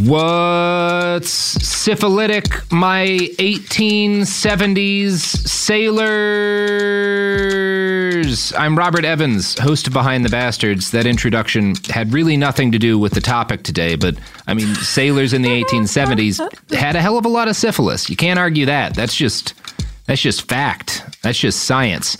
What's syphilitic, my 1870s sailors? I'm Robert Evans, host of Behind the Bastards. That introduction had really nothing to do with the topic today, but I mean, sailors in the 1870s had a hell of a lot of syphilis. You can't argue that. That's just. That's just fact. That's just science.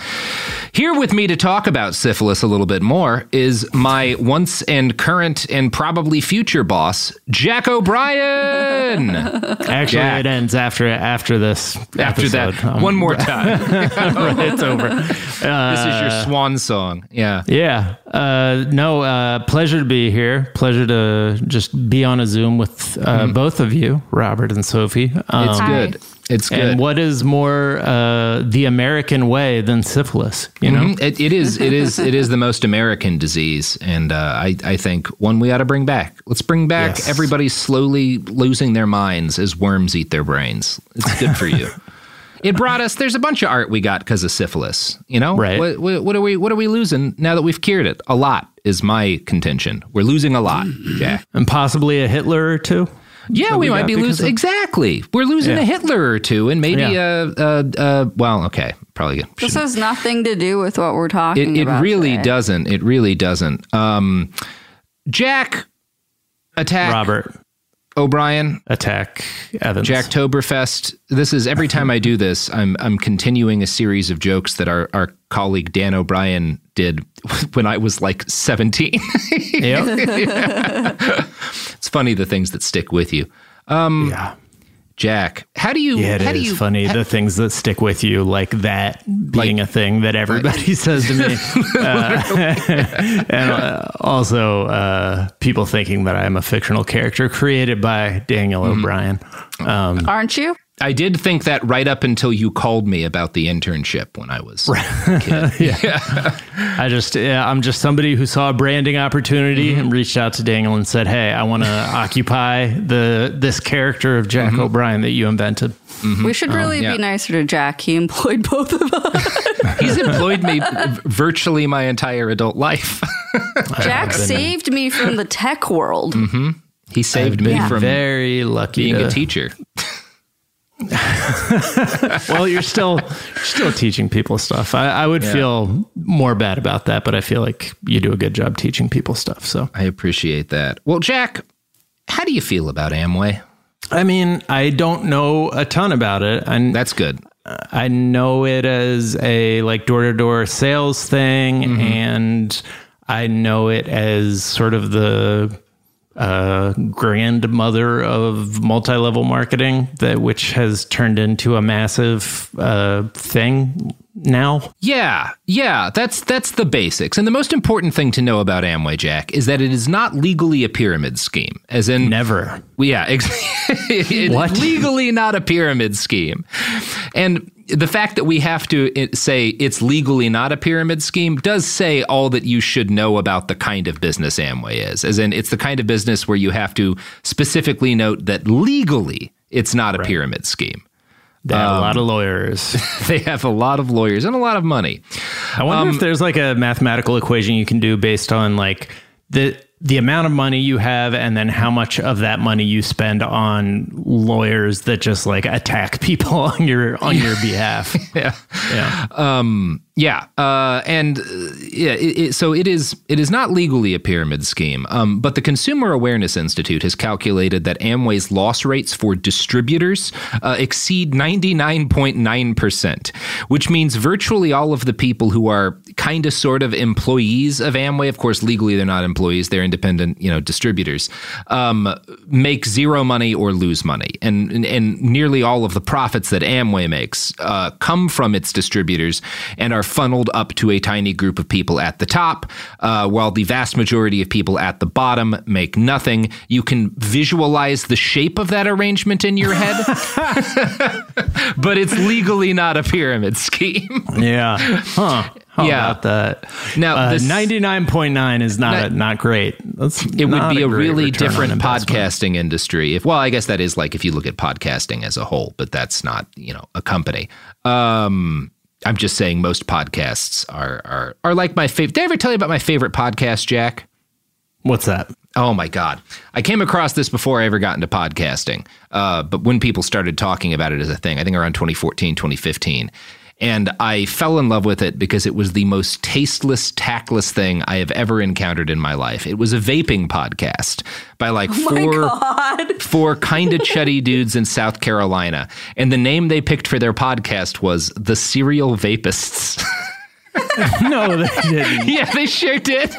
Here with me to talk about syphilis a little bit more is my once and current and probably future boss, Jack O'Brien. Actually, Jack. it ends after after this. After that. Um, one more time. it's over. Uh, this is your swan song. Yeah. Yeah. Uh, no, uh, pleasure to be here. Pleasure to just be on a Zoom with uh, both of you, Robert and Sophie. Um. It's good. It's good. And what is more uh, the American way than syphilis? You know, Mhm. It, it is. It is. It is the most American disease, and uh, I, I think one we ought to bring back. Let's bring back Yes. everybody slowly losing their minds as worms eat their brains. It's good for you. It brought us. There's a bunch of art we got because of syphilis. You know, Right. What, what, what are we? What are we losing now that we've cured it? A lot is my contention. We're losing a lot. Yeah. and possibly a Hitler or two. Yeah, that we, we might be losing. Exactly. We're losing Yeah. a Hitler or two, and maybe Yeah. uh, uh, uh, well, okay, probably. This has nothing to do with what we're talking it about. really today. doesn't. It really doesn't. Um, Jack, attack Robert O'Brien, attack Evans. Jacktoberfest. This is every time I do this, I'm I'm continuing a series of jokes that our our colleague Dan O'Brien did when I was like 17. Yep. it's funny the things that stick with you. yeah. Jack, how do you? Yeah, it how do you, funny the things that stick with you, like that being a thing that everybody says to me, uh, and uh, also uh, people thinking that I'm a fictional character created by Daniel Mm-hmm. O'Brien. Um, Aren't you? I did think that right up until you called me about the internship when I was a kid. I just, yeah, I'm just somebody who saw a branding opportunity Mm-hmm. and reached out to Daniel and said, "Hey, I want to occupy the this character of Jack Mm-hmm. O'Brien that you invented." We should really yeah. be nicer to Jack. He employed both of us. He's employed me virtually my entire adult life. Jack saved me from the tech world. he saved me Yeah. from Very lucky being to, a teacher. well, you're still you're still teaching people stuff. I, I would feel more bad about that, but I feel like you do a good job teaching people stuff. So, I appreciate that. Well, Jack, how do you feel about Amway? I mean, I don't know a ton about it. and That's good. I know it as a like door to door sales thing, mm-hmm. and I know it as sort of the uh, grandmother of multi-level marketing, that which has turned into a massive uh, thing now. Yeah, yeah, that's that's the basics. And the most important thing to know about Amway Jack is that it is not legally a pyramid scheme. As in Never. Yeah, ex- it's What? legally not a pyramid scheme. And the fact that we have to say it's legally not a pyramid scheme does say all that you should know about the kind of business Amway is. As in, it's the kind of business where you have to specifically note that legally it's not a pyramid scheme. They have a lot of um, lawyers. They have a lot of lawyers and a lot of money. I wonder if um, there's like a mathematical equation you can do based on like the the amount of money you have and then how much of that money you spend on lawyers that just like attack people on your on your behalf. Yeah. Yeah. Um, yeah, uh, and uh, yeah, it, it, so it is. It is not legally a pyramid scheme, um, but the Consumer Awareness Institute has calculated that Amway's loss rates for distributors uh, exceed ninety nine point nine percent, which means virtually all of the people who are kind of sort of employees of Amway. Of course, legally they're not employees; they're independent, you know, distributors. Um, make zero money or lose money, and, and and nearly all of the profits that Amway makes uh, come from its distributors and are funneled up to a tiny group of people at the top, uh, while the vast majority of people at the bottom make nothing. You can visualize the shape of that arrangement in your head, but it's legally not a pyramid scheme. Yeah. Huh. How Yeah. about that? Now, uh, this- 99.9 is not Ni- not great. That's it would be a, great really different podcasting industry if well i guess that is like if you look at podcasting as a whole but that's not you know a company um i'm just saying most podcasts are are are like my favorite did i ever tell you about my favorite podcast jack What's that? Oh my God. I came across this before I ever got into podcasting. Uh, but when people started talking about it as a thing, I think around 2014, 2015. And I fell in love with it because it was the most tasteless, tactless thing I have ever encountered in my life. It was a vaping podcast by like oh four, four kind of chuddy dudes in South Carolina. And the name they picked for their podcast was The Serial Vapists. No, they didn't. yeah, they sure did.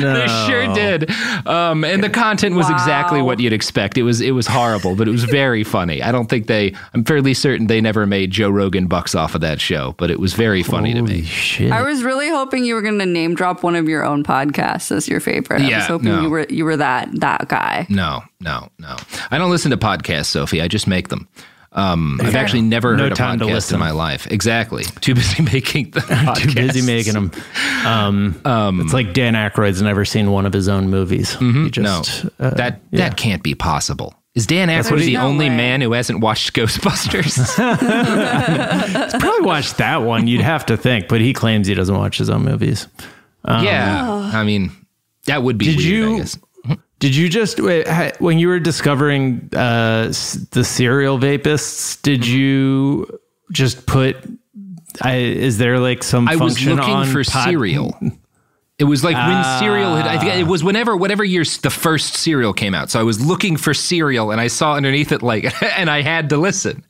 No. They sure did. Um, and the content was exactly what you'd expect. It was it was horrible, but it was very funny. I don't think they. I'm fairly certain they never made Joe Rogan bucks off of that show, but it was very funny to me. Shit. I was really hoping you were going to name drop one of your own podcasts as your favorite. I Yeah, was hoping no. you were you were that that guy. No, no, no. I don't listen to podcasts, Sophie. I just make them. Um, I've actually never No heard a time to podcast in listen. my life. Exactly. Too busy making the Too busy making them. Um, it's like Dan Aykroyd's never seen one of his own movies. He just, no, uh, that yeah. that can't be possible. Is Dan Aykroyd the No only way. man who hasn't watched Ghostbusters? probably watched that one. You'd have to think, but he claims he doesn't watch his own movies. yeah, I mean that would be Did weird. I you- guess. Did you just when you were discovering uh, the serial vapists? Did Mm-hmm. you just put? I, is there like some I was looking for pod- Serial. It was like when Serial had, I think it was whenever, whatever year the first Serial came out. So I was looking for Serial and I saw underneath it like, and I had to listen.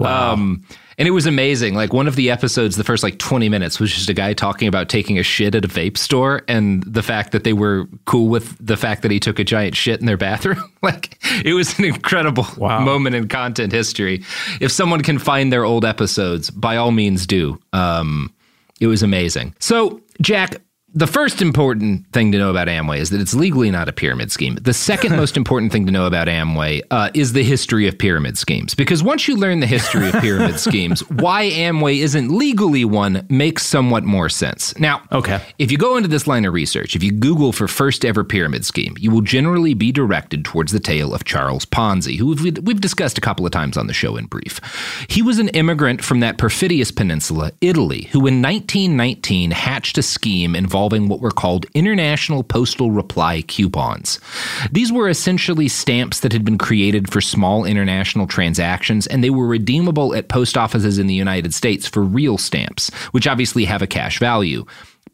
Um, and it was amazing. Like one of the episodes, the first like 20 minutes was just a guy talking about taking a shit at a vape store and the fact that they were cool with the fact that he took a giant shit in their bathroom. like it was an incredible Wow. moment in content history. If someone can find their old episodes, by all means do. Um, it was amazing. So, Jack, the first important thing to know about Amway is that it's legally not a pyramid scheme. The second most important thing to know about Amway uh, is the history of pyramid schemes. Because once you learn the history of pyramid schemes, why Amway isn't legally one makes somewhat more sense. Now, Okay. if you go into this line of research, if you Google for first ever pyramid scheme, you will generally be directed towards the tale of Charles Ponzi, who we've, we've discussed a couple of times on the show in brief. He was an immigrant from that perfidious peninsula, Italy, who in 1919 hatched a scheme involving what were called international postal reply coupons. These were essentially stamps that had been created for small international transactions, and they were redeemable at post offices in the United States for real stamps, which obviously have a cash value.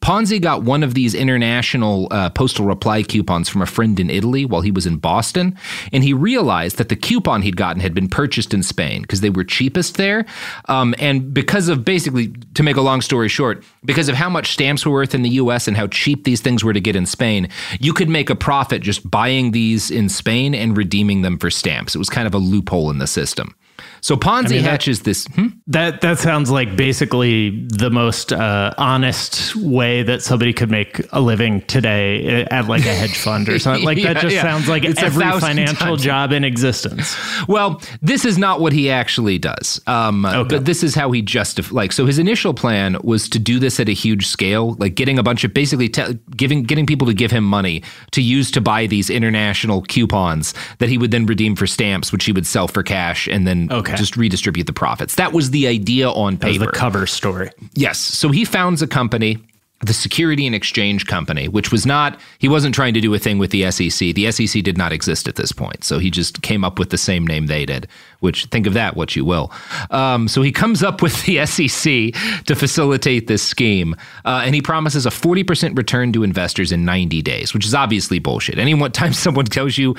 Ponzi got one of these international uh, postal reply coupons from a friend in Italy while he was in Boston, and he realized that the coupon he'd gotten had been purchased in Spain because they were cheapest there. Um, and because of basically, to make a long story short, because of how much stamps were worth in the US and how cheap these things were to get in Spain, you could make a profit just buying these in Spain and redeeming them for stamps. It was kind of a loophole in the system. So Ponzi I mean, hatches that, this. Hmm? That that sounds like basically the most uh, honest way that somebody could make a living today at like a hedge fund or something. Like yeah, that just yeah. sounds like it's every financial times. job in existence. Well, this is not what he actually does. Um, okay. But this is how he justifies. Like, so his initial plan was to do this at a huge scale, like getting a bunch of basically te- giving getting people to give him money to use to buy these international coupons that he would then redeem for stamps, which he would sell for cash, and then okay. Just redistribute the profits. That was the idea on paper. the cover story. Yes. So he founds a company the Security and Exchange Company, which was not, he wasn't trying to do a thing with the SEC. The SEC did not exist at this point. So he just came up with the same name they did, which think of that what you will. Um, so he comes up with the SEC to facilitate this scheme. Uh, and he promises a 40% return to investors in 90 days, which is obviously bullshit. Any time someone tells you,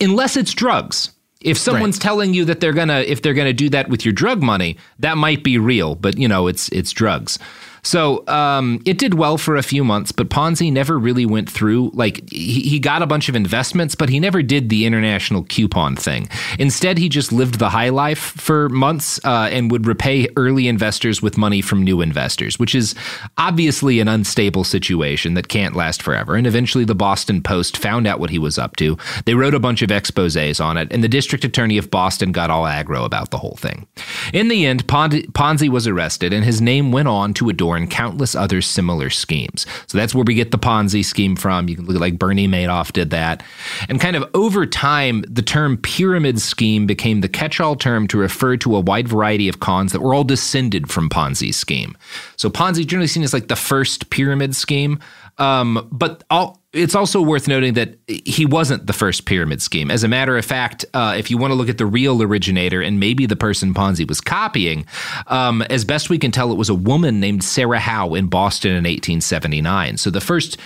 unless it's drugs, if someone's right. telling you that they're gonna if they're gonna do that with your drug money, that might be real, but you know it's it's drugs. So um, it did well for a few months, but Ponzi never really went through. Like he, he got a bunch of investments, but he never did the international coupon thing. Instead, he just lived the high life for months uh, and would repay early investors with money from new investors, which is obviously an unstable situation that can't last forever. And eventually, the Boston Post found out what he was up to. They wrote a bunch of exposes on it, and the district attorney of Boston got all aggro about the whole thing. In the end, Ponzi was arrested, and his name went on to adorn and countless other similar schemes. So that's where we get the Ponzi scheme from. You can look at like Bernie Madoff did that. And kind of over time, the term pyramid scheme became the catch all term to refer to a wide variety of cons that were all descended from Ponzi scheme. So Ponzi generally seen as like the first pyramid scheme. Um, but all, it's also worth noting that he wasn't the first pyramid scheme. As a matter of fact, uh, if you want to look at the real originator and maybe the person Ponzi was copying, um, as best we can tell, it was a woman named Sarah Howe in Boston in 1879. So the first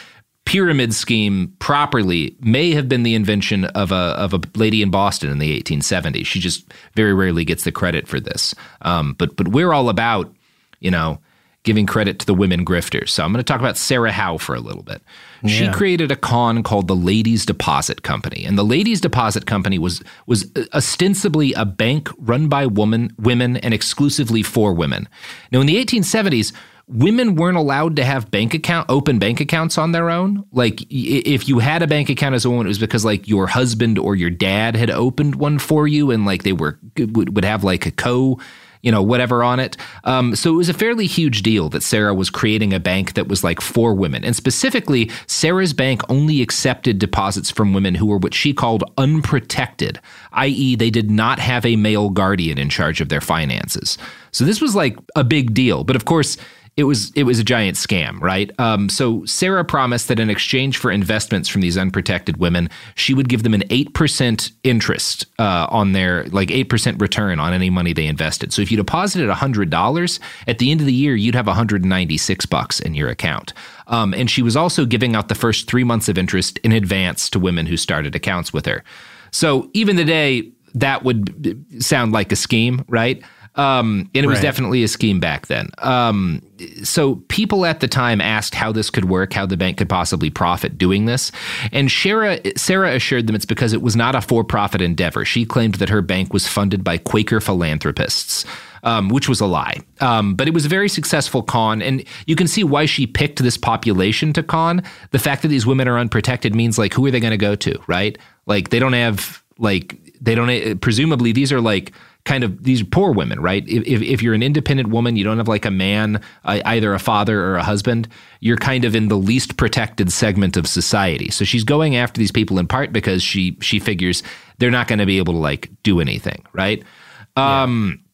pyramid scheme properly may have been the invention of a of a lady in Boston in the 1870s. She just very rarely gets the credit for this. Um, but but we're all about you know giving credit to the women grifters. So I'm going to talk about Sarah Howe for a little bit. Yeah. She created a con called the Ladies Deposit Company, and the Ladies Deposit Company was was ostensibly a bank run by woman, women and exclusively for women. Now, in the 1870s, women weren't allowed to have bank account open bank accounts on their own like if you had a bank account as a woman it was because like your husband or your dad had opened one for you and like they were would, would have like a co you know, whatever on it. Um, so it was a fairly huge deal that Sarah was creating a bank that was like for women. And specifically, Sarah's bank only accepted deposits from women who were what she called unprotected, i.e., they did not have a male guardian in charge of their finances. So this was like a big deal. But of course, it was it was a giant scam, right? Um, so Sarah promised that in exchange for investments from these unprotected women, she would give them an eight percent interest uh, on their like eight percent return on any money they invested. So if you deposited hundred dollars at the end of the year, you'd have one hundred ninety six bucks in your account. Um, and she was also giving out the first three months of interest in advance to women who started accounts with her. So even today, that would sound like a scheme, right? Um, and it was definitely a scheme back then. Um, so people at the time asked how this could work, how the bank could possibly profit doing this. And Sarah, Sarah assured them it's because it was not a for profit endeavor. She claimed that her bank was funded by Quaker philanthropists. Um, which was a lie. Um, but it was a very successful con, and you can see why she picked this population to con. The fact that these women are unprotected means like, who are they going to go to, right? Like they don't have like they don't presumably these are like kind of these poor women, right? If, if you're an independent woman, you don't have like a man, either a father or a husband, you're kind of in the least protected segment of society. So she's going after these people in part because she she figures they're not going to be able to like do anything, right? Yeah. Um,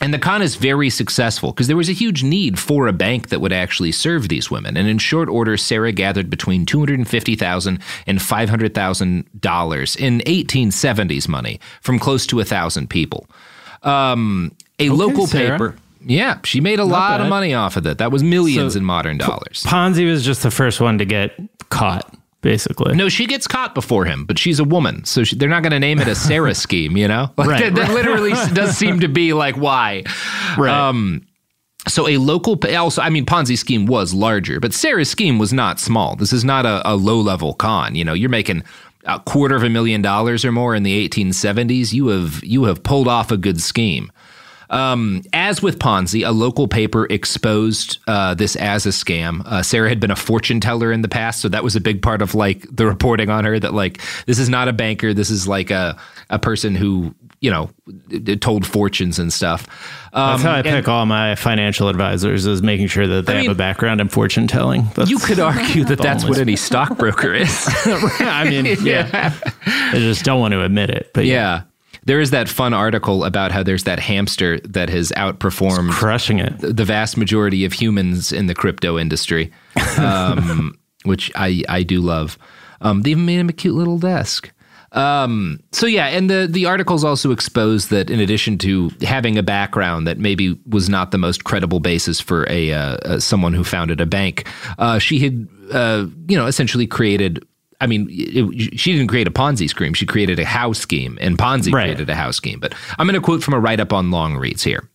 and the con is very successful because there was a huge need for a bank that would actually serve these women. And in short order, Sarah gathered between $250,000 and $500,000 in 1870s money from close to a thousand people. Um, a okay, local Sarah. paper. Yeah, she made a lot bad. of money off of that. That was millions So- in modern dollars. Ponzi was just the first one to get caught, basically. No, she gets caught before him, but she's a woman, so she, they're not going to name it a Sarah scheme. You know, like, Right, that, that literally does seem to be like why. Right. Um, so a local also, I mean, Ponzi scheme was larger, but Sarah's scheme was not small. This is not a, a low level con. You know, you're making a quarter of a million dollars or more in the 1870s. You have you have pulled off a good scheme. Um, as with Ponzi, a local paper exposed uh, this as a scam. Uh, Sarah had been a fortune teller in the past, so that was a big part of like the reporting on her. That like this is not a banker. This is like a a person who you know told fortunes and stuff. Um, That's how I and pick all my financial advisors is making sure that they I have a background in fortune telling. You could argue that that's what any stockbroker is. I mean, yeah. I just don't want to admit it, but yeah, yeah. There is that fun article about how there's that hamster that has outperformed crushing it. the vast majority of humans in the crypto industry, um, which I, I do love. Um, they even made him a cute little desk. Um, so yeah, and the the articles also expose that in addition to having a background that maybe was not the most credible basis for a uh, uh, someone who founded a bank, uh, she had uh, you know essentially created. I mean, it, she didn't create a Ponzi scheme. She created a house scheme, and Ponzi Right. created a house scheme. But I'm going to quote from a write up on Long Reads here.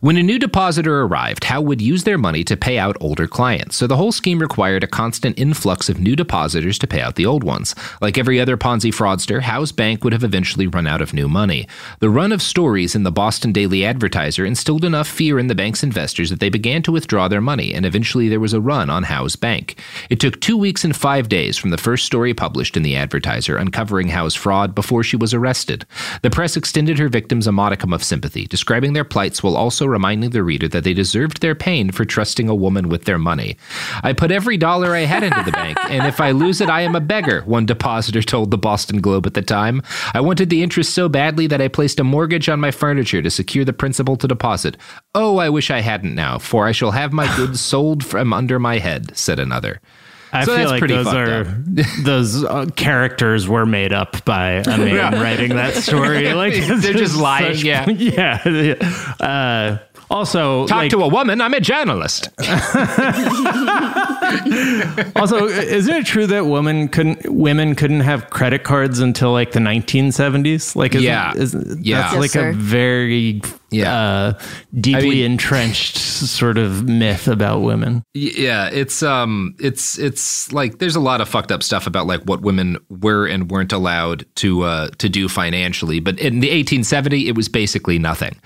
When a new depositor arrived, Howe would use their money to pay out older clients. So the whole scheme required a constant influx of new depositors to pay out the old ones. Like every other Ponzi fraudster, Howe's bank would have eventually run out of new money. The run of stories in the Boston Daily Advertiser instilled enough fear in the bank's investors that they began to withdraw their money, and eventually there was a run on Howe's bank. It took two weeks and five days from the first story published in the Advertiser uncovering Howe's fraud before she was arrested. The press extended her victims a modicum of sympathy, describing their plights while also reminding the reader that they deserved their pain for trusting a woman with their money. I put every dollar I had into the bank, and if I lose it, I am a beggar, one depositor told the Boston Globe at the time. I wanted the interest so badly that I placed a mortgage on my furniture to secure the principal to deposit. Oh, I wish I hadn't now, for I shall have my goods sold from under my head, said another. I So feel like those are those uh, characters were made up by a man Yeah. writing that story. Like They're just lying, yeah. yeah. Uh, also, Talk like, to a woman, I'm a journalist. also, isn't it true that women couldn't women couldn't have credit cards until like the 1970s? Like, isn't, Yeah. isn't, Yeah. that's Yes, like sir. a very Yeah. uh, deeply I mean- entrenched sort of myth about women. Yeah, it's um, it's it's like there's a lot of fucked up stuff about like what women were and weren't allowed to uh to do financially. But in the 1870, it was basically nothing.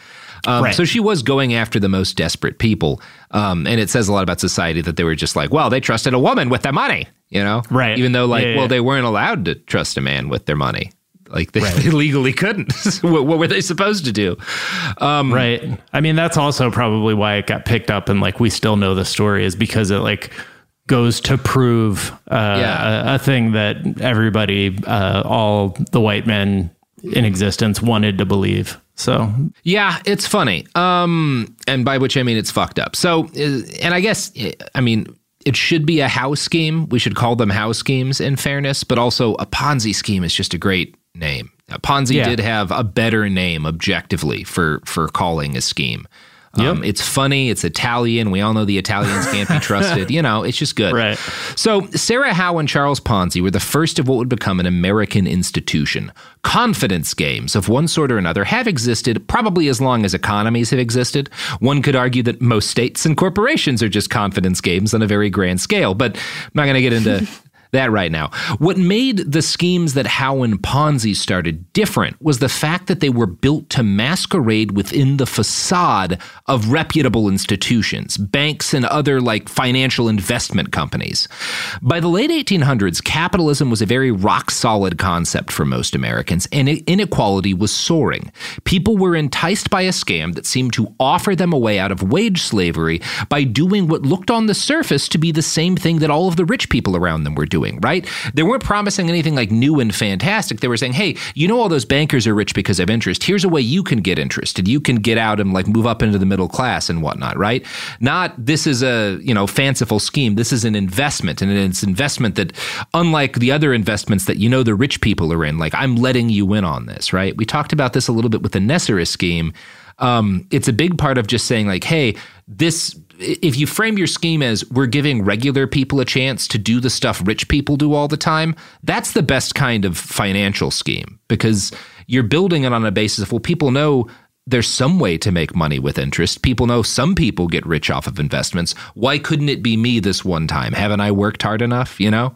Um, Right. So she was going after the most desperate people, um, and it says a lot about society that they were just like, well, they trusted a woman with their money, you know, Right. Even though, like, Yeah, well, yeah. they weren't allowed to trust a man with their money, like they, they legally couldn't. what, what were they supposed to do? Um, Right. I mean, that's also probably why it got picked up and like we still know the story is because it like goes to prove uh, Yeah. a, a thing that everybody, uh, all the white men in existence wanted to believe. So Yeah, it's funny. Um, and by which I mean it's fucked up. So, uh, and I guess, I mean, it should be a house scheme. We should call them house schemes in fairness, but also a Ponzi scheme is just a great name. Ponzi Yeah. did have a better name objectively for for calling a scheme. Um, It's funny. It's Italian. We all know the Italians can't be trusted. You know, it's just good. Right. So, Sarah Howe and Charles Ponzi were the first of what would become an American institution. Confidence games of one sort or another have existed probably as long as economies have existed. One could argue that most states and corporations are just confidence games on a very grand scale, but I'm not going to get into that right now. What made the schemes that Howe and Ponzi started different was the fact that they were built to masquerade within the facade of reputable institutions, banks and other like financial investment companies. By the late 1800s, capitalism was a very rock solid concept for most Americans, and inequality was soaring. People were enticed by a scam that seemed to offer them a way out of wage slavery by doing what looked on the surface to be the same thing that all of the rich people around them were doing, right? They weren't promising anything like new and fantastic. They were saying, hey, you know, all those bankers are rich because of interest. Here's a way you can get interest and you can get out and like move up into the middle class and whatnot, right? Not this is a, you know, fanciful scheme. This is an investment and it's an investment that, unlike the other investments that you know the rich people are in, like I'm letting you in on this, right? We talked about this a little bit with the Nessera scheme. Um, it's a big part of just saying like, hey, this. If you frame your scheme as we're giving regular people a chance to do the stuff rich people do all the time, that's the best kind of financial scheme because you're building it on a basis of well, people know there's some way to make money with interest. People know some people get rich off of investments. Why couldn't it be me this one time? Haven't I worked hard enough? You know.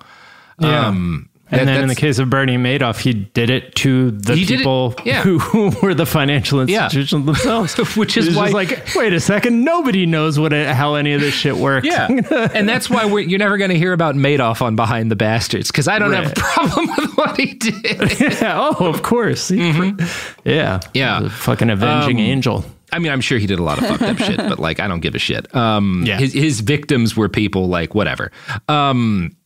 Yeah. Um, And that- then in the case of Bernie Madoff, he did it to the He did it- people yeah. who, who were the financial Yeah. institutions themselves. Which is why- like, wait a second, nobody knows what it, how any of this shit works. Yeah, and that's why we're, you're never going to hear about Madoff on Behind the Bastards because I don't have a problem with what he did. yeah. Oh, of course. Yeah. Mm-hmm. Yeah. The fucking avenging Um, angel. I mean, I'm sure he did a lot of fucked up shit, but like, I don't give a shit. Um, Yeah. his, his victims were people like whatever. Um,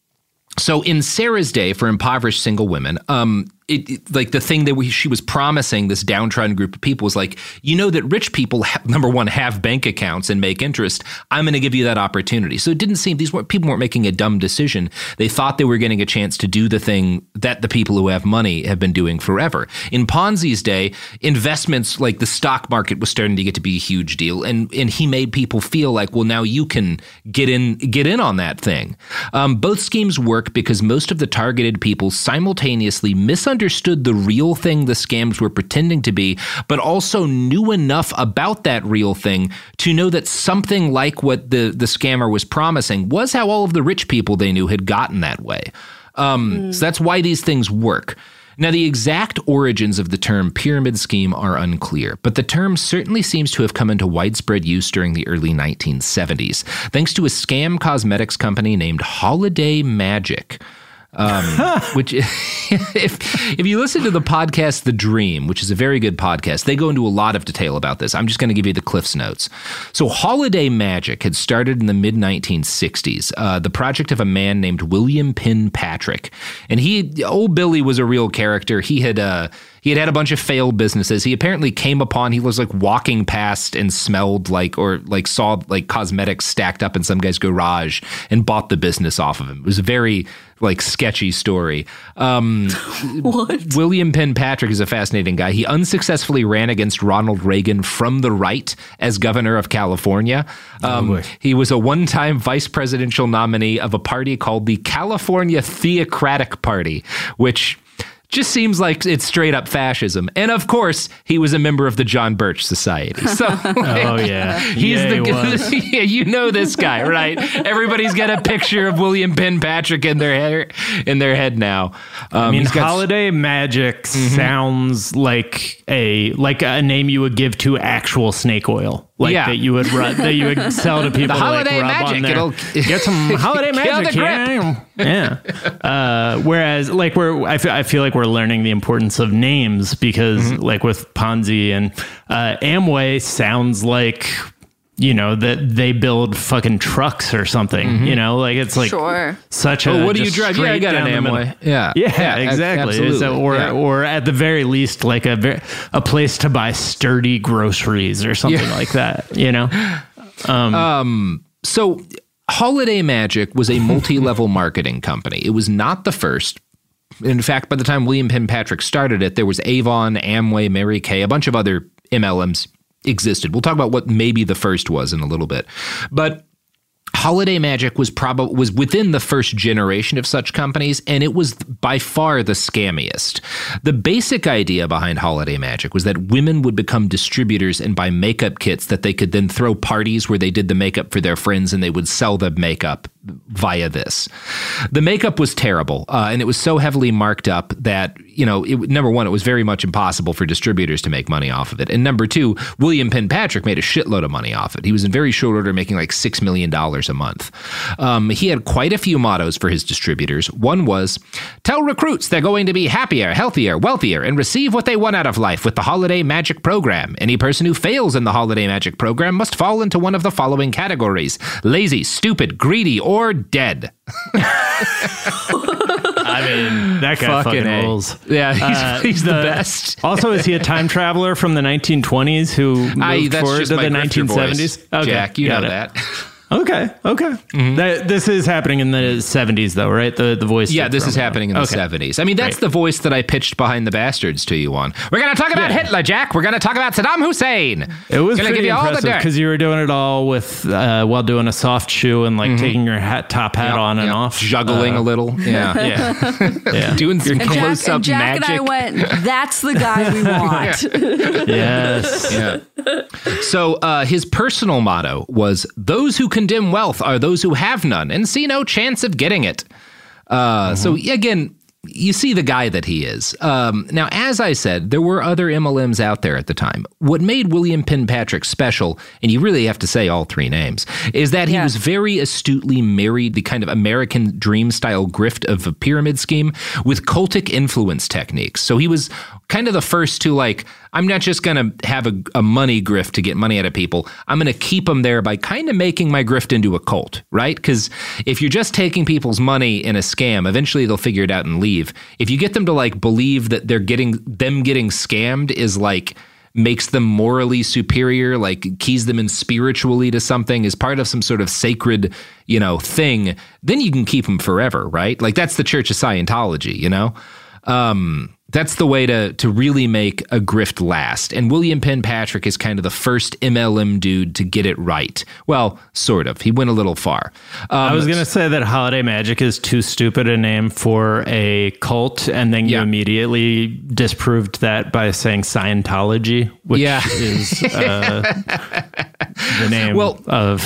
so in Sarah's day for impoverished single women, um, it, it- like the thing that we, she was promising this downtrodden group of people was like, you know that rich people ha- number one have bank accounts and make interest. I'm going to give you that opportunity. So it didn't seem these weren't people weren't making a dumb decision. They thought they were getting a chance to do the thing that the people who have money have been doing forever. In Ponzi's day, investments like the stock market was starting to get to be a huge deal, and and he made people feel like, well, now you can get in get in on that thing. Um, both schemes work because most of the targeted people simultaneously misunderstood the real thing the scams were pretending to be, but also knew enough about that real thing to know that something like what the the scammer was promising was how all of the rich people they knew had gotten that way. Um, So that's why these things work. Now, the exact origins of the term pyramid scheme are unclear, but the term certainly seems to have come into widespread use during the early 1970s, thanks to a scam cosmetics company named Holiday Magic. Um, which, if if you listen to the podcast The Dream, which is a very good podcast, they go into a lot of detail about this. I'm just going to give you the Cliff's notes. So, Holiday Magic had started in the mid 1960s, uh, the project of a man named William Penn Patrick, and he, old Billy, was a real character. He had uh, he had had a bunch of failed businesses. He apparently came upon, he was like walking past and smelled like, or like saw like cosmetics stacked up in some guy's garage and bought the business off of him. It was a very like sketchy story. Um, What? William Penn Patrick is a fascinating guy. He unsuccessfully ran against Ronald Reagan from the right as governor of California. Um, he was a one time vice presidential nominee of a party called the California Theocratic Party, which just seems like it's straight up fascism. And of course, he was a member of the John Birch Society. So Oh, yeah. He's Yeah, the he yeah, you know this guy, right? Everybody's got a picture of William Penn Patrick in their hair, in their head now. Um, I mean, he's got- holiday magic Mm-hmm. sounds like a like a name you would give to actual snake oil, like Yeah. that you would run, that you would sell to people. The holiday like, rub magic, it'll- get some holiday magic. Yeah, yeah. Uh, whereas, like we're, I feel, I feel like we're learning the importance of names because, Mm-hmm. like with Ponzi and uh, Amway, sounds like. You know that they build fucking trucks or something. You know, like it's like Sure. such a. Mm-hmm. Oh, what do you drive? Yeah, I got an down the middle. Amway. Yeah. Yeah, Yeah, exactly. absolutely. So, or Yeah. or at the very least, like a ver- a place to buy sturdy groceries or something Yeah. like that. You know, So, Holiday Magic was a multi-level marketing company. It was not the first. In fact, by the time William Penn Patrick started it, there was Avon, Amway, Mary Kay, a bunch of other MLMs existed. We'll talk about what maybe the first was in a little bit. But Holiday Magic was probably was within the first generation of such companies, and it was by far the scammiest. The basic idea behind Holiday Magic was that women would become distributors and buy makeup kits that they could then throw parties where they did the makeup for their friends, and they would sell the makeup via this. The makeup was terrible, uh, and it was so heavily marked up that you know, it, number one, it was very much impossible for distributors to make money off of it, and number two, William Penn Patrick made a shitload of money off it. He was in very short order making like six million dollars a month. Um, he had quite a few mottos for his distributors. One was, "Tell recruits they're going to be happier, healthier, wealthier, and receive what they want out of life with the Holiday Magic Program. Any person who fails in the Holiday Magic Program must fall into one of the following categories: lazy, stupid, greedy, or dead." I mean that guy fucking, A. rules. Yeah, he's, Uh, he's the, best. Also, is he a time traveler from the 1920s who moved I, forward to the grifter 1970s? voice. Jack, you know it. that. Okay. Okay. That, this is happening in the 70s, though, right? The the voice. Yeah, this is from- happening in the Okay. 70s. I mean, that's Great. the voice that I pitched behind the bastards to you on. We're going to talk about Yeah. Hitler, Jack. We're going to talk about Saddam Hussein. It was Gonna pretty give you impressive because you were doing it all with uh, while doing a soft shoe and like taking your hat top hat Yep, on and yep. off, juggling Uh, a little. Yeah. Yeah, yeah. Doing some And Jack, close up and Jack magic. and I went, that's the guy we want. yes. yeah. So uh, his personal motto was "Those who condemn wealth are those who have none and see no chance of getting it." Uh, So again, you see the guy that he is. Um, now, as I said, there were other MLMs out there at the time. What made William Penn Patrick special, and you really have to say all three names, is that he Yeah. was very astutely married the kind of American dream style grift of a pyramid scheme with cultic influence techniques. So he was kind of the first to like, I'm not just going to have a, a money grift to get money out of people. I'm going to keep them there by kind of making my grift into a cult, right? Because if you're just taking people's money in a scam, eventually they'll figure it out and leave. If you get them to like believe that they're getting them getting scammed is like makes them morally superior, like keys them in spiritually to something, is part of some sort of sacred, you know, thing, then you can keep them forever, right? Like that's the Church of Scientology, you know? Um, that's the way to to really make a grift last. And William Penn Patrick is kind of the first MLM dude to get it right. Well, sort of. He went a little far. Um, I was gonna say that Holiday Magic is too stupid a name for a cult, and then you Yeah. immediately disproved that by saying Scientology, which Yeah. is uh, the name Well- of.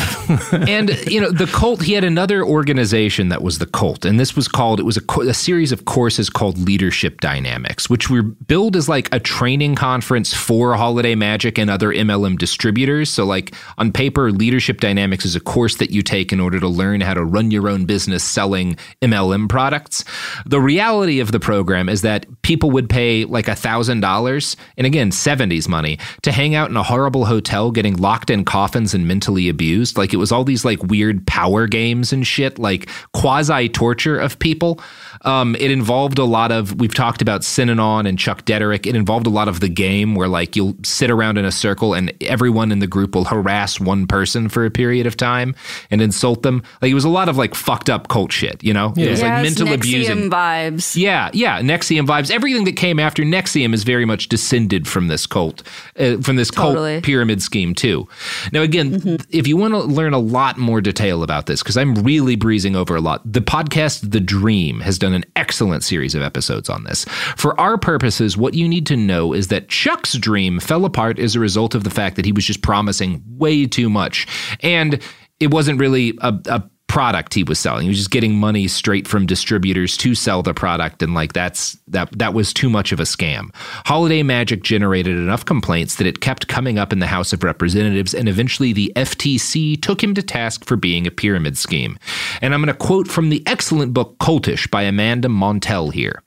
and you know the cult he had another organization that was the cult and this was called it was a, a series of courses called leadership dynamics which were billed as like a training conference for holiday magic and other mlm distributors. So like on paper leadership dynamics is a course that you take in order to learn how to run your own business selling mlm products. The reality of the program is that people would pay like a thousand dollars and again 70s money to hang out in a horrible hotel getting locked in coffins and mentally abused. Like it was all these like weird power games and shit like quasi torture of people um, it involved a lot of we've talked about Synanon and Chuck Dederich. It involved a lot of the game where like you'll sit around in a circle and everyone in the group will harass one person for a period of time and insult them. Like it was a lot of like fucked up cult shit, you know? It was like mental NXIVM and vibes. Yeah, yeah, NXIVM vibes. Everything that came after NXIVM is very much descended from this cult, uh, from this Totally. cult pyramid scheme too. Now, again, if you want to learn a lot more detail about this, because I'm really breezing over a lot, the podcast The Dream has done an excellent series of episodes on this. For our purposes, what you need to know is that Chuck's dream fell apart as a result of the fact that he was just promising way too much, and it wasn't really a, a product he was selling. He was just getting money straight from distributors to sell the product and like that's that that was too much of a scam. Holiday Magic generated enough complaints that it kept coming up in the House of Representatives and eventually the FTC took him to task for being a pyramid scheme. And I'm going to quote from the excellent book Cultish by Amanda Montell here.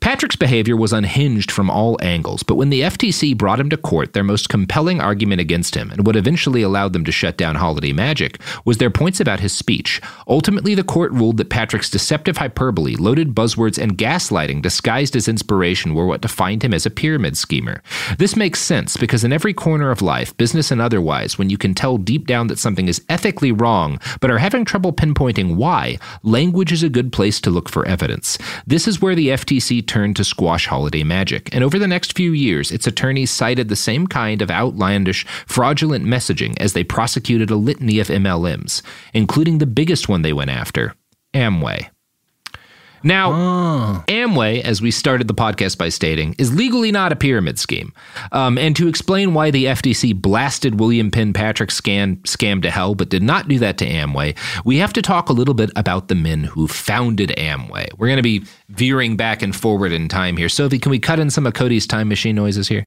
Patrick's behavior was unhinged from all angles, but when the FTC brought him to court, their most compelling argument against him, and what eventually allowed them to shut down Holiday Magic, was their points about his speech. Ultimately, the court ruled that Patrick's deceptive hyperbole, loaded buzzwords, and gaslighting disguised as inspiration were what defined him as a pyramid schemer. This makes sense because in every corner of life, business and otherwise, when you can tell deep down that something is ethically wrong, but are having trouble pinpointing why, language is a good place to look for evidence. This is where the FTC turned to squash holiday magic, and over the next few years, its attorneys cited the same kind of outlandish, fraudulent messaging as they prosecuted a litany of MLMs, including the biggest one they went after Amway. Now, Amway, as we started the podcast by stating, is legally not a pyramid scheme. Um, and to explain why the FTC blasted William Penn Patrick scan, scam to hell, but did not do that to Amway, we have to talk a little bit about the men who founded Amway. We're going to be veering back and forward in time here. Sophie, can we cut in some of Cody's time machine noises here?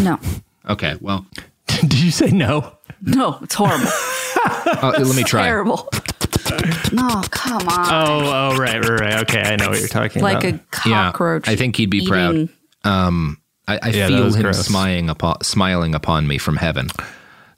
No. Okay, well, Did you say no? No, it's horrible. uh, let me try. Terrible. No, come on. Oh, oh, right, right, right. Okay, I know what you're talking like about. Like a Yeah, cockroach. I think he'd be proud. Um, I, I Yeah, feel him gross. smiling upon, smiling upon me from heaven.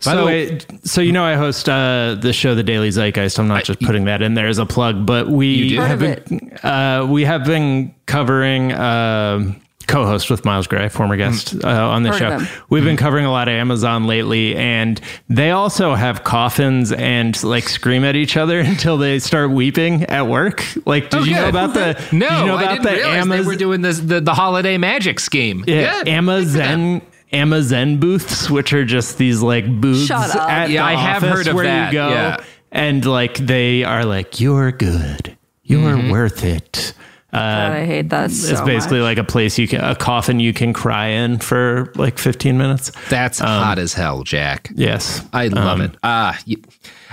By the way, so you know I host uh, the show, The Daily Zeitgeist. I'm not just putting that in there as a plug, but we have been, uh, we have been covering uh, co-host with Miles Gray, former guest uh, on the show. We've been covering a lot of Amazon lately, and they also have coffins and like scream at each other until they start weeping at work. Like, did Oh, you know about the? No, did you know I didn't the realize Amaz- they were doing this the, the holiday magic scheme. yeah, Good. Amazon. Amazon booths, which are just these like booths at Yeah, the I have office heard of where that, you go, yeah. and like they are like, "You're good, you're Mm-hmm. worth it." God, I hate that so it's basically much. like a place you can a coffin you can cry in for like 15 minutes. That's hot as hell, Jack. Yes, I love Um, it. Ah, y-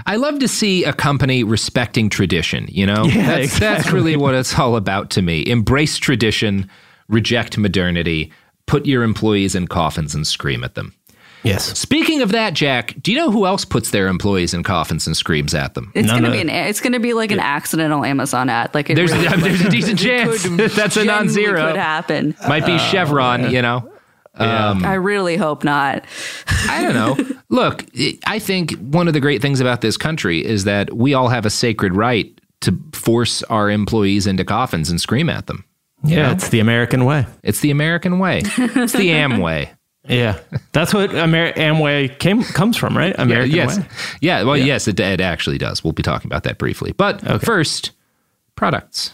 I love to see a company respecting tradition. You know, Yeah, that's that's really what it's all about to me. Embrace tradition, reject modernity, put your employees in coffins and scream at them. Yes. Speaking of that, Jack, do you know who else puts their employees in coffins and screams at them? It's None gonna of- be an. It's gonna be like an accidental Amazon ad. Like it There's really, there's a decent chance that's a non-zero. Could happen. Might be Chevron. You know. Um, I really hope not. I don't know. Look, I think one of the great things about this country is that we all have a sacred right to force our employees into coffins and scream at them. Yeah, it's the American way. It's the American way. It's the Amway. Yeah, that's what Amer- Amway came comes from, right? American yes. way. Yeah. Well, yes, it, it actually does. We'll be talking about that briefly. But first, products.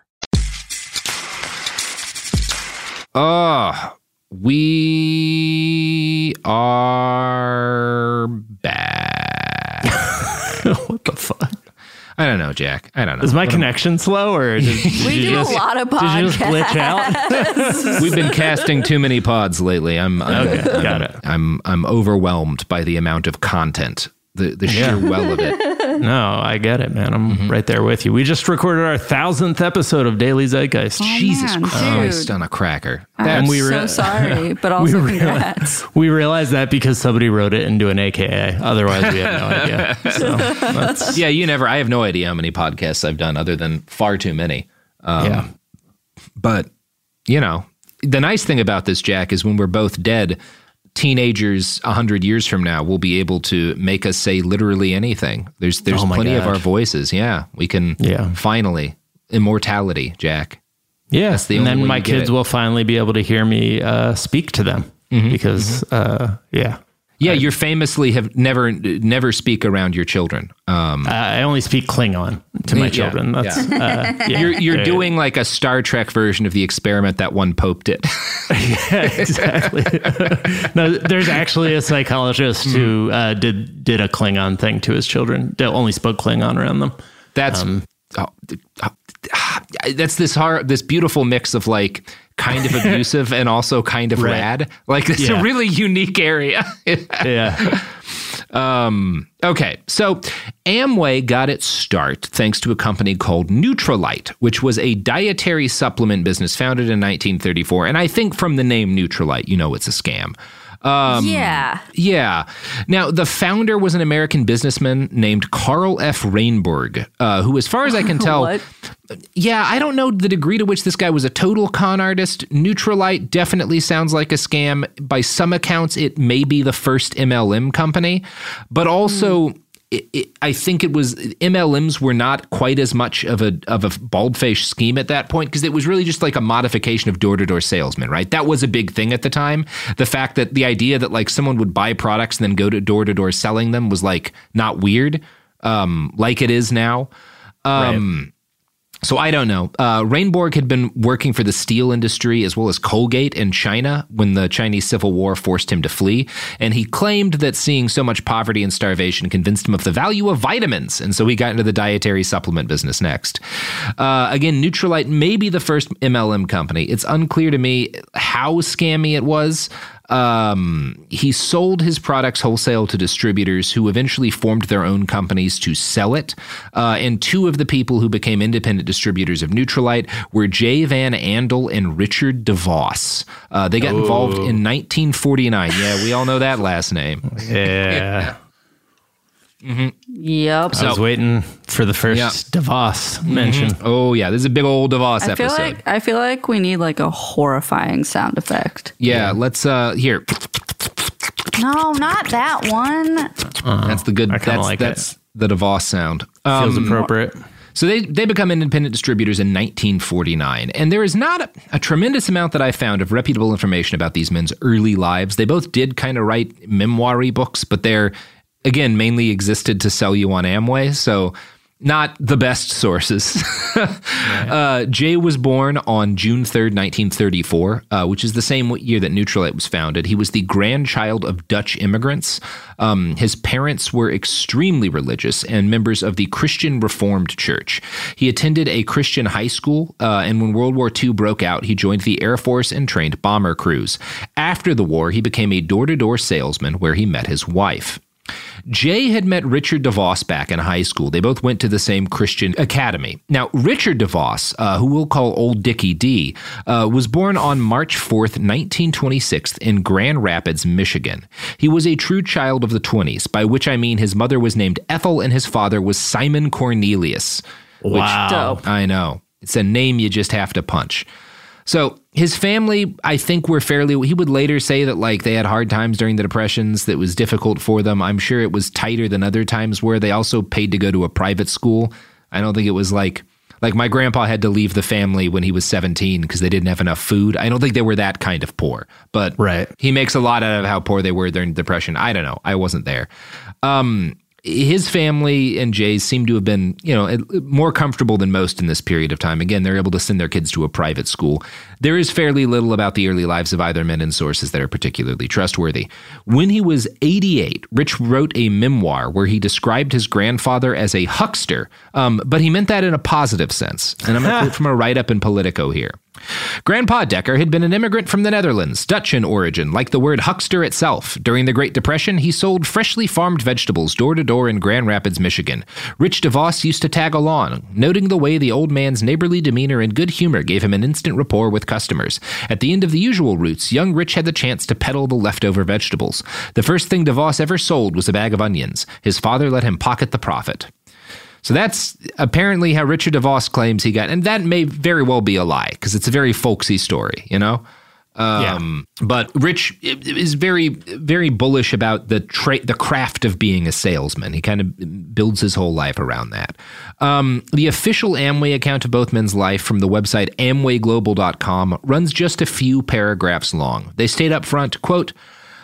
Oh, we are back. what the fuck? I don't know, Jack. I don't know. Is my What am- connection slow or did, did We you do just, a lot of Did you just glitch out? We've been casting too many pods lately. I'm, I'm Okay, got it. I'm I'm overwhelmed by the amount of content, the the sheer Yeah. well of it. No, I get it, man. I'm Mm-hmm. right there with you. We just recorded our thousandth episode of Daily Zeitgeist. Jesus man, Christ dude. on a cracker. I'm And we so sorry, but also we congrats. We realized that because somebody wrote it into an AKA. Otherwise, we have no idea. So Yeah, you never. I have no idea how many podcasts I've done, other than far too many. Um, yeah. But you know, the nice thing about this, Jack, is when we're both dead, teenagers a hundred years from now will be able to make us say literally anything. There's there's Oh plenty of our voices. Yeah, we can. Yeah. finally immortality, Jack. Yeah, That's the and only then my kids. Mm-hmm. will finally be able to hear me uh, speak to them because, uh, yeah, Yeah, you famously have never never speak around your children. Um, I only speak Klingon to my Yeah, children. That's yeah. uh, yeah. you're you're doing like a Star Trek version of the experiment that one Pope did. yeah, exactly. no, there's actually a psychologist who Mm-hmm. uh, did did a Klingon thing to his children. That only spoke Klingon around them. That's Um, oh, oh, that's this hard, this beautiful mix of like kind of abusive and also kind of Right. rad. Like it's Yeah. a really unique area. Yeah, Um, okay, so Amway got its start thanks to a company called Nutrilite, which was a dietary supplement business founded in 1934. And I think from the name Nutrilite, you know it's a scam. Um, yeah. Yeah. Now, the founder was an American businessman named Carl F. Rehnborg, uh, who, as far as I can tell, What? Yeah, I don't know the degree to which this guy was a total con artist. Nutrilite definitely sounds like a scam. By some accounts, it may be the first MLM company, but also. It, it, I think it was MLMs were not quite as much of a of a bald faced scheme at that point because it was really just like a modification of door to door salesman, right? That was a big thing at the time. The fact that the idea that like someone would buy products and then go to door to door selling them was like not weird, um, like it is now. Um, so I don't know. Uh, Rehnborg had been working for the steel industry as well as Colgate in China when the Chinese Civil War forced him to flee. And he claimed that seeing so much poverty and starvation convinced him of the value of vitamins. And so he got into the dietary supplement business next. Uh, again, Nutrilite may be the first MLM company. It's unclear to me how scammy it was. Um, he sold his products wholesale to distributors who eventually formed their own companies to sell it. Uh, and two of the people who became independent distributors of Nutrilite were Jay Van Andel and Richard DeVos. Uh, they got involved in 1949. Yeah, we all know that last name. yeah. Yep. I was waiting for the first Yeah. DeVos mention. Oh yeah, this is a big old DeVos I feel like I feel like we need like a horrifying sound effect. yeah, let's uh here. No, not that one. That's the good. I kinda That's like that's the DeVos sound. Feels Um, appropriate. So they, they become independent distributors in 1949. And there is not a, a tremendous amount that I found of reputable information about these men's early lives. They both did kind of write memoiry books, but they're, again, mainly existed to sell you on Amway. So not the best sources. uh, Jay was born on June 3rd, 1934, uh, which is the same year that Nutrilite was founded. He was the grandchild of Dutch immigrants. Um, his parents were extremely religious and members of the Christian Reformed Church. He attended a Christian high school, uh, and when World War II broke out, he joined the Air Force and trained bomber crews. After the war, he became a door to door salesman where he met his wife. Jay had met Richard DeVos back in high school. They both went to the same Christian academy. Now, Richard DeVos, uh, who we'll call Old Dickie D, uh, was born on March 4th, 1926, in Grand Rapids, Michigan. He was a true child of the 20s, by which I mean his mother was named Ethel and his father was Simon Cornelius. which- Wow. Dope. I know. It's a name you just have to punch. So his family, I think, were fairly. He would later say that like they had hard times during the depressions. That was difficult for them. I'm sure it was tighter than other times where they also paid to go to a private school. I don't think it was like Like my grandpa had to leave the family when he was 17 because they didn't have enough food. I don't think they were that kind of poor, but right. he makes a lot out of how poor they were during the depression. I don't know. I wasn't there. Um, his family and Jay's seem to have been, you know, more comfortable than most in this period of time. Again, they're able to send their kids to a private school. There is fairly little about the early lives of either men in sources that are particularly trustworthy. When he was 88, Rich wrote a memoir where he described his grandfather as a huckster, um, but he meant that in a positive sense. And I'm going to quote from a write up in Politico here. Grandpa Decker had been an immigrant from the Netherlands, Dutch in origin, like the word huckster itself. During the Great Depression, he sold freshly farmed vegetables door to door in Grand Rapids, Michigan. Rich DeVos used to tag along, noting the way the old man's neighborly demeanor and good humor gave him an instant rapport with customers. At the end of the usual routes, young Rich had the chance to peddle the leftover vegetables. The first thing DeVos ever sold was a bag of onions. His father let him pocket the profit. So that's apparently how Richard DeVos claims he got, and that may very well be a lie because it's a very folksy story, you know. Um, yeah. But Rich is very, very bullish about the tra- the craft of being a salesman. He kind of builds his whole life around that. Um, the official Amway account of both men's life from the website AmwayGlobal.com runs just a few paragraphs long. They state up front, quote,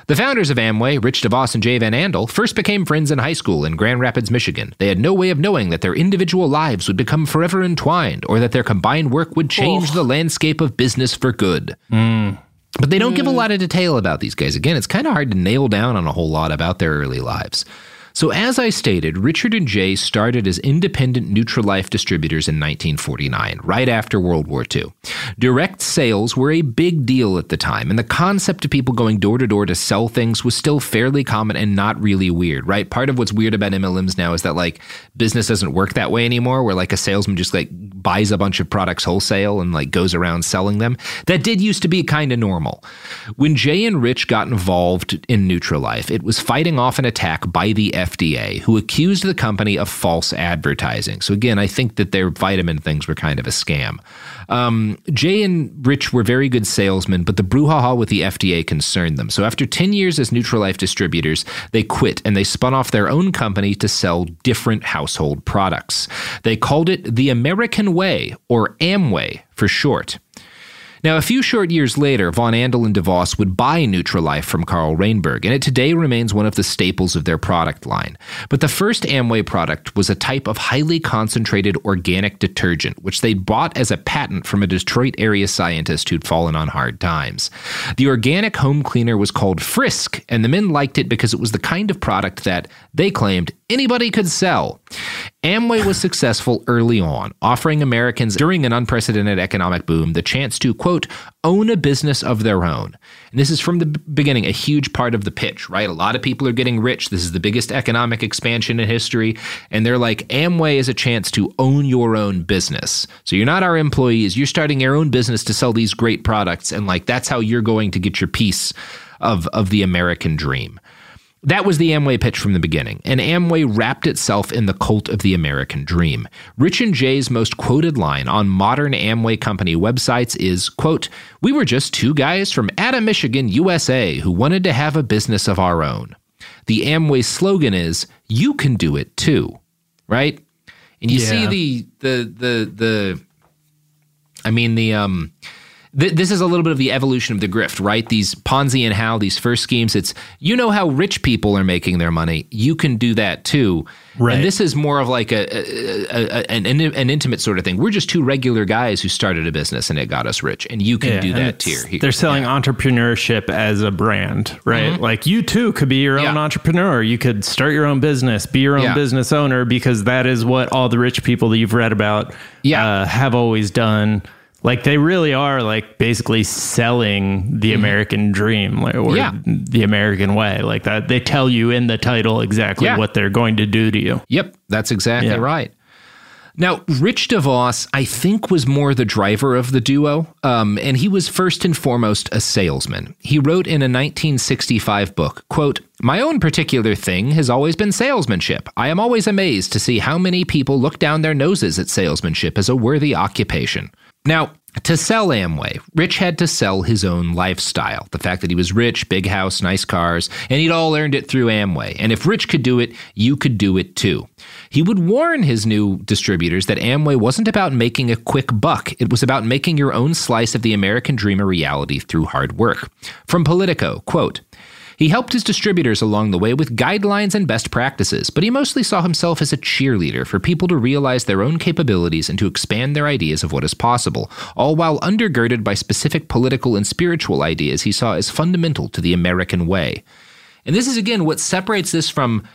the founders of Amway, Rich DeVos and Jay Van Andel, first became friends in high school in Grand Rapids, Michigan. They had no way of knowing that their individual lives would become forever entwined or that their combined work would change oh. the landscape of business for good. Mm. But they don't mm. give a lot of detail about these guys. Again, it's kind of hard to nail down on a whole lot about their early lives. So, as I stated, Richard and Jay started as independent Nutri-Life distributors in 1949, right after World War II. Direct sales were a big deal at the time, and the concept of people going door to door to sell things was still fairly common and not really weird, right? Part of what's weird about MLMs now is that like business doesn't work that way anymore, where like a salesman just like buys a bunch of products wholesale and like goes around selling them. That did used to be kind of normal. When Jay and Rich got involved in Nutri-Life, it was fighting off an attack by the FDA, who accused the company of false advertising. So, again, I think that their vitamin things were kind of a scam. Um, Jay and Rich were very good salesmen, but the brouhaha with the FDA concerned them. So, after 10 years as Nutri-Life distributors, they quit and they spun off their own company to sell different household products. They called it the American Way, or Amway for short. Now, a few short years later, Van Andel and DeVos would buy Nutri-Life from Carl Rehnborg, and it today remains one of the staples of their product line. But the first Amway product was a type of highly concentrated organic detergent, which they'd bought as a patent from a Detroit area scientist who'd fallen on hard times. The organic home cleaner was called Frisk, and the men liked it because it was the kind of product that, they claimed, anybody could sell. Amway was successful early on, offering Americans during an unprecedented economic boom the chance to, quote, own a business of their own. And this is from the beginning a huge part of the pitch, right? A lot of people are getting rich. This is the biggest economic expansion in history. And they're like, Amway is a chance to own your own business. So you're not our employees, you're starting your own business to sell these great products. And like, that's how you're going to get your piece of, of the American dream. That was the Amway pitch from the beginning, and Amway wrapped itself in the cult of the American dream. Rich and Jay's most quoted line on modern Amway company websites is, quote, "We were just two guys from Ada, Michigan, USA who wanted to have a business of our own." The Amway slogan is, "You can do it too." Right? And you yeah. see the the the the I mean the um th- this is a little bit of the evolution of the grift, right? These Ponzi and how these first schemes, it's you know how rich people are making their money, you can do that too. Right. And this is more of like a, a, a, an, an intimate sort of thing. We're just two regular guys who started a business and it got us rich, and you can yeah, do that too. They're selling yeah. entrepreneurship as a brand, right? Mm-hmm. Like you too could be your own yeah. entrepreneur. You could start your own business, be your own business owner, because that is what all the rich people that you've read about uh, have always done like they really are like basically selling the mm-hmm. American dream like, or yeah. the American way. Like that, they tell you in the title exactly yeah. what they're going to do to you. Yep, that's exactly yeah. right. Now, Rich DeVos, I think, was more the driver of the duo, um, and he was first and foremost a salesman. He wrote in a 1965 book, quote, My own particular thing has always been salesmanship. I am always amazed to see how many people look down their noses at salesmanship as a worthy occupation. Now, to sell Amway, Rich had to sell his own lifestyle. The fact that he was rich, big house, nice cars, and he'd all earned it through Amway. And if Rich could do it, you could do it too. He would warn his new distributors that Amway wasn't about making a quick buck, it was about making your own slice of the American dream a reality through hard work. From Politico, quote, he helped his distributors along the way with guidelines and best practices, but he mostly saw himself as a cheerleader for people to realize their own capabilities and to expand their ideas of what is possible, all while undergirded by specific political and spiritual ideas he saw as fundamental to the American way. And this is again what separates this from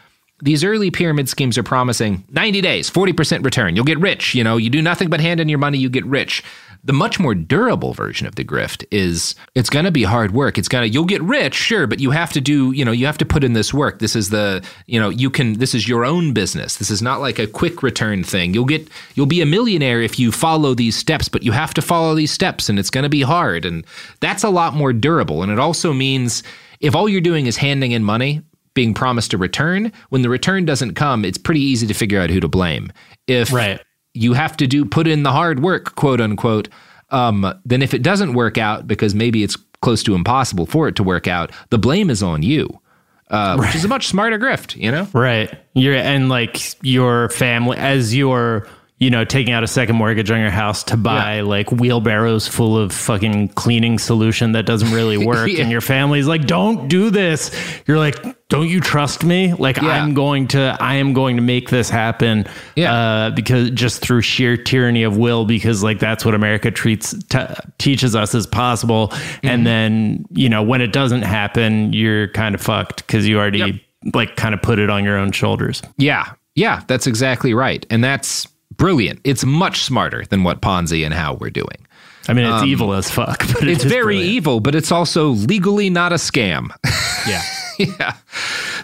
these early pyramid schemes are promising 90 days, 40% return. You'll get rich. You know, you do nothing but hand in your money, you get rich. The much more durable version of the grift is it's going to be hard work. It's going to you'll get rich, sure, but you have to do, you know, you have to put in this work. This is the, you know, you can this is your own business. This is not like a quick return thing. You'll get you'll be a millionaire if you follow these steps, but you have to follow these steps and it's going to be hard and that's a lot more durable and it also means if all you're doing is handing in money, being promised a return, when the return doesn't come, it's pretty easy to figure out who to blame. If right you have to do put in the hard work, quote unquote. Um, then if it doesn't work out because maybe it's close to impossible for it to work out, the blame is on you. Uh, right. which is a much smarter grift, you know? Right. You're and like your family as you're you know, taking out a second mortgage on your house to buy yeah. like wheelbarrows full of fucking cleaning solution that doesn't really work. yeah. And your family's like, don't do this. You're like, don't you trust me? Like yeah. I'm going to, I am going to make this happen. Yeah. Uh, because just through sheer tyranny of will, because like that's what America treats, t- teaches us as possible. Mm-hmm. And then, you know, when it doesn't happen, you're kind of fucked because you already yep. like kind of put it on your own shoulders. Yeah. Yeah. That's exactly right. And that's, brilliant. It's much smarter than what Ponzi and Howe were doing. I mean, it's um, evil as fuck. But it's, it's very brilliant. evil, but it's also legally not a scam. Yeah. yeah.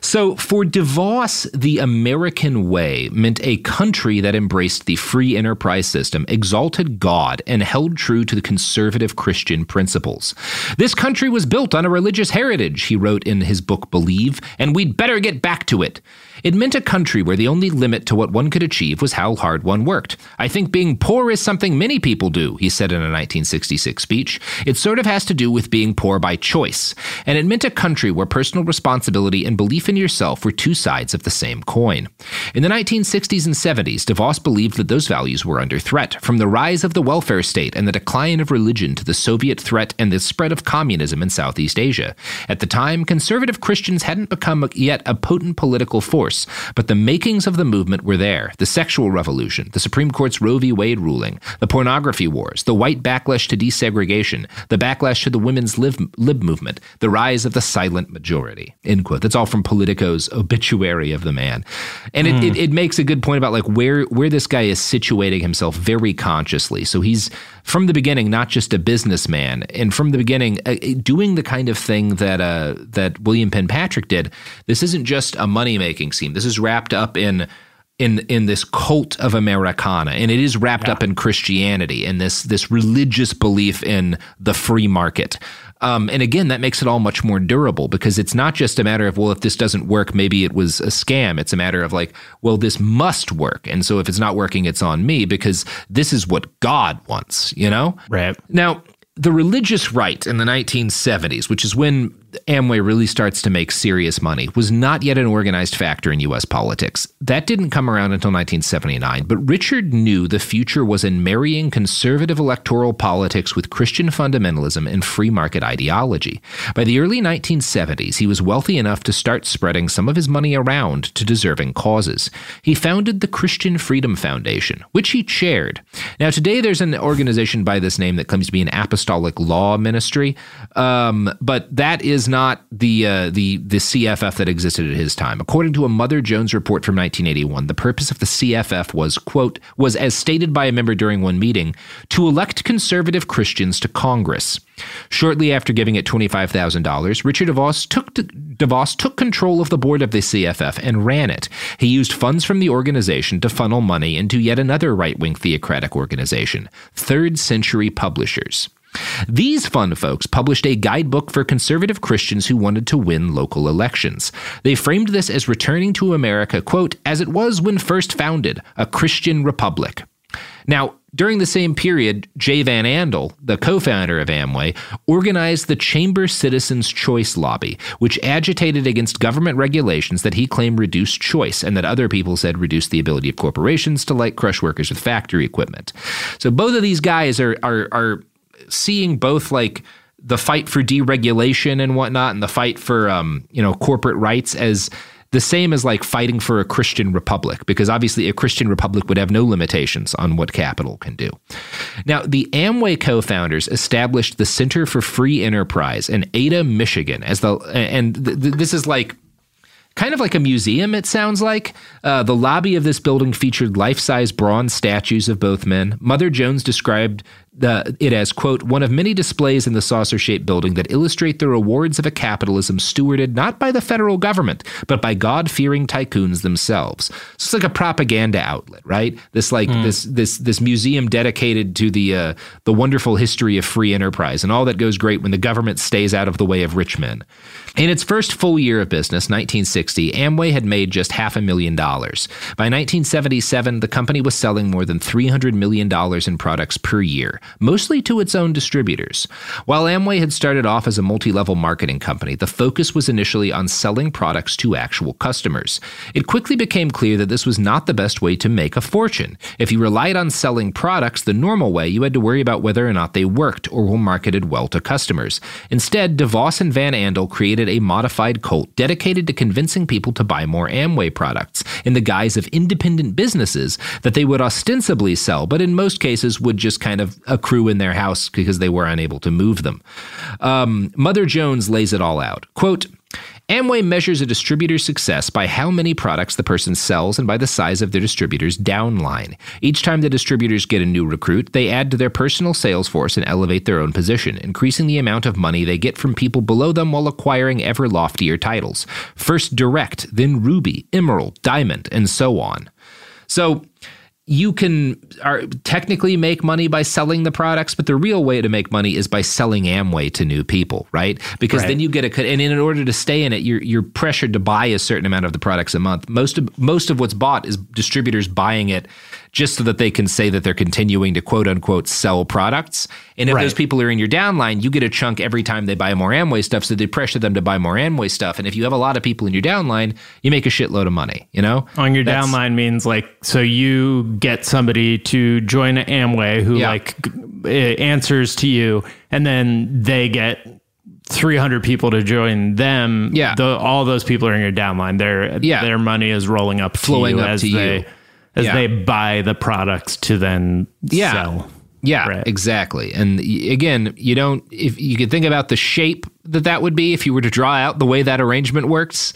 So for DeVos, the American way meant a country that embraced the free enterprise system, exalted God, and held true to the conservative Christian principles. This country was built on a religious heritage, he wrote in his book Believe, and we'd better get back to it. It meant a country where the only limit to what one could achieve was how hard one worked. I think being poor is something many people do, he said in a 1966 speech. It sort of has to do with being poor by choice. And it meant a country where personal responsibility and belief in yourself were two sides of the same coin. In the 1960s and 70s, DeVos believed that those values were under threat, from the rise of the welfare state and the decline of religion to the Soviet threat and the spread of communism in Southeast Asia. At the time, conservative Christians hadn't become yet a potent political force, but the makings of the movement were there the sexual revolution, the Supreme Court's Roe v. Wade ruling, the pornography wars, the white backlash to desegregation, the backlash to the women's lib, lib movement, the rise of the silent majority. End quote. That's all from Politico's obituary of the man. And it, mm. it, it makes a good point about like where where this guy is situating himself very consciously. So he's from the beginning not just a businessman, and from the beginning uh, doing the kind of thing that uh, that William Penn Patrick did. This isn't just a money making scheme. This is wrapped up in in in this cult of Americana, and it is wrapped yeah. up in Christianity and this this religious belief in the free market. Um, and again, that makes it all much more durable because it's not just a matter of well, if this doesn't work, maybe it was a scam. It's a matter of like, well, this must work, and so if it's not working, it's on me because this is what God wants. You know, right now the religious right in the 1970s, which is when Amway really starts to make serious money, was not yet an organized factor in U.S. politics. That didn't come around until 1979, but Richard knew the future was in marrying conservative electoral politics with Christian fundamentalism and free market ideology. By the early 1970s, he was wealthy enough to start spreading some of his money around to deserving causes. He founded the Christian Freedom Foundation, which he chaired. Now, today there's an organization by this name that claims to be an apostolic law ministry, um, but that is is not the uh, the the CFF that existed at his time. According to a Mother Jones report from 1981, the purpose of the CFF was quote was as stated by a member during one meeting to elect conservative Christians to Congress. Shortly after giving it $25,000, Richard DeVos took DeVos took control of the board of the CFF and ran it. He used funds from the organization to funnel money into yet another right-wing theocratic organization, Third Century Publishers. These fun folks published a guidebook for conservative Christians who wanted to win local elections. They framed this as returning to America, quote, as it was when first founded, a Christian republic. Now, during the same period, Jay Van Andel, the co founder of Amway, organized the Chamber Citizens Choice Lobby, which agitated against government regulations that he claimed reduced choice and that other people said reduced the ability of corporations to like crush workers with factory equipment. So both of these guys are, are, are seeing both like the fight for deregulation and whatnot and the fight for um, you know corporate rights as the same as like fighting for a Christian republic, because obviously a Christian republic would have no limitations on what capital can do. Now, the Amway co founders established the Center for Free Enterprise in Ada, Michigan, as the, and th- th- this is like, kind of like a museum, it sounds like. Uh, the lobby of this building featured life size bronze statues of both men. Mother Jones described the, it as, quote, one of many displays in the saucer shaped building that illustrate the rewards of a capitalism stewarded not by the federal government, but by God fearing tycoons themselves. So it's like a propaganda outlet, right? This like mm. this this this museum dedicated to the uh, the wonderful history of free enterprise and all that goes great when the government stays out of the way of rich men. In its first full year of business, 1960, Amway had made just half a million dollars. By 1977, the company was selling more than $300 million in products per year, mostly to its own distributors. While Amway had started off as a multi level marketing company, the focus was initially on selling products to actual customers. It quickly became clear that this was not the best way to make a fortune. If you relied on selling products the normal way, you had to worry about whether or not they worked or were marketed well to customers. Instead, DeVos and Van Andel created a modified cult dedicated to convincing people to buy more Amway products in the guise of independent businesses that they would ostensibly sell, but in most cases would just kind of accrue in their house because they were unable to move them. Um, Mother Jones lays it all out. Quote, Amway measures a distributor's success by how many products the person sells and by the size of their distributor's downline. Each time the distributors get a new recruit, they add to their personal sales force and elevate their own position, increasing the amount of money they get from people below them while acquiring ever loftier titles. First direct, then ruby, emerald, diamond, and so on. So, you can are, technically make money by selling the products, but the real way to make money is by selling Amway to new people, right? Because right. then you get a and in order to stay in it, you're you're pressured to buy a certain amount of the products a month. Most of most of what's bought is distributors buying it just so that they can say that they're continuing to quote unquote sell products. And if right. those people are in your downline, you get a chunk every time they buy more Amway stuff. So they pressure them to buy more Amway stuff. And if you have a lot of people in your downline, you make a shitload of money, you know? On your That's, downline means like, so you get somebody to join Amway who yeah. like uh, answers to you and then they get 300 people to join them. Yeah. The, all those people are in your downline. Their, yeah. their money is rolling up flowing up as to they, you as yeah. they buy the products to then yeah. sell. Yeah, right. exactly. And again, you don't if you could think about the shape that that would be if you were to draw out the way that arrangement works.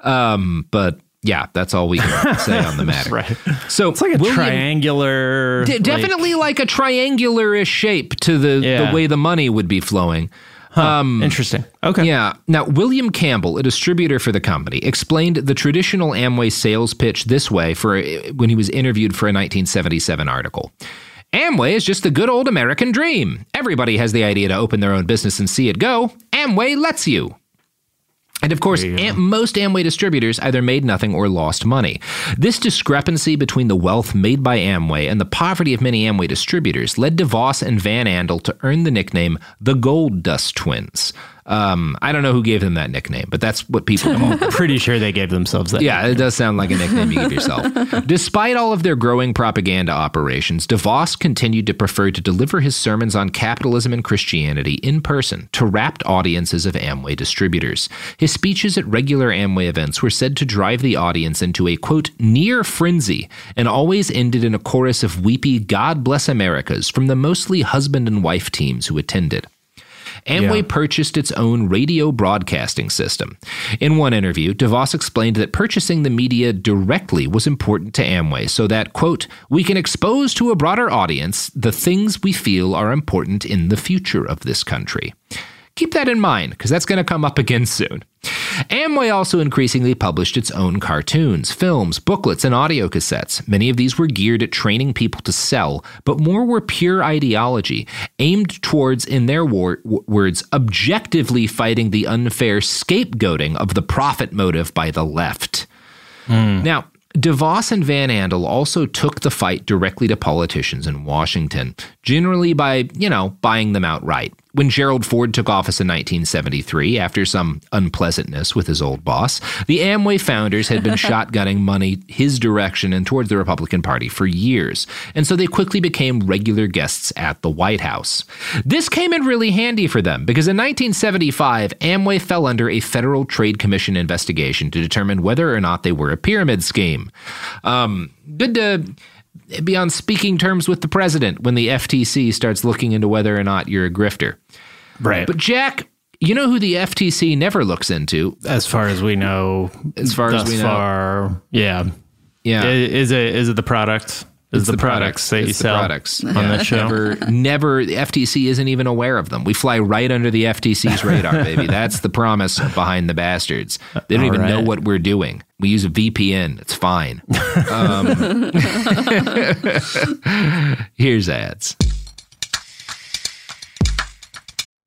Um, but yeah, that's all we can say on the matter. right. So it's like a William, triangular, d- definitely like, like a triangular-ish shape to the yeah. the way the money would be flowing. Huh, um, interesting. Okay. Yeah. Now, William Campbell, a distributor for the company, explained the traditional Amway sales pitch this way for when he was interviewed for a 1977 article. Amway is just the good old American dream. Everybody has the idea to open their own business and see it go. Amway lets you. And of course, Am- most Amway distributors either made nothing or lost money. This discrepancy between the wealth made by Amway and the poverty of many Amway distributors led DeVos and Van Andel to earn the nickname the Gold Dust Twins. Um, I don't know who gave them that nickname, but that's what people call them. Pretty sure they gave themselves that. Yeah, nickname. it does sound like a nickname you give yourself. Despite all of their growing propaganda operations, DeVos continued to prefer to deliver his sermons on capitalism and Christianity in person to rapt audiences of Amway distributors. His speeches at regular Amway events were said to drive the audience into a quote near frenzy and always ended in a chorus of weepy God bless Americas from the mostly husband and wife teams who attended. Amway yeah. purchased its own radio broadcasting system. In one interview, DeVos explained that purchasing the media directly was important to Amway so that, quote, we can expose to a broader audience the things we feel are important in the future of this country. Keep that in mind, because that's going to come up again soon. Amway also increasingly published its own cartoons, films, booklets, and audio cassettes. Many of these were geared at training people to sell, but more were pure ideology, aimed towards, in their war- words, objectively fighting the unfair scapegoating of the profit motive by the left. Mm. Now, DeVos and Van Andel also took the fight directly to politicians in Washington, generally by, you know, buying them outright. When Gerald Ford took office in 1973, after some unpleasantness with his old boss, the Amway founders had been shotgunning money his direction and towards the Republican Party for years, and so they quickly became regular guests at the White House. This came in really handy for them because in 1975, Amway fell under a Federal Trade Commission investigation to determine whether or not they were a pyramid scheme. Um, good to be on speaking terms with the president when the FTC starts looking into whether or not you're a grifter. Right. But Jack, you know who the FTC never looks into? As far as we know, as far as we know, far, yeah, yeah. Is it is it the product? It's the, products, that you the sell products on Yeah. the show? Never, never. The FTC isn't even aware of them. We fly right under the FTC's radar, baby. That's the promise behind the bastards. They don't All even know what we're doing. We use a VPN. It's fine. Um, here's ads.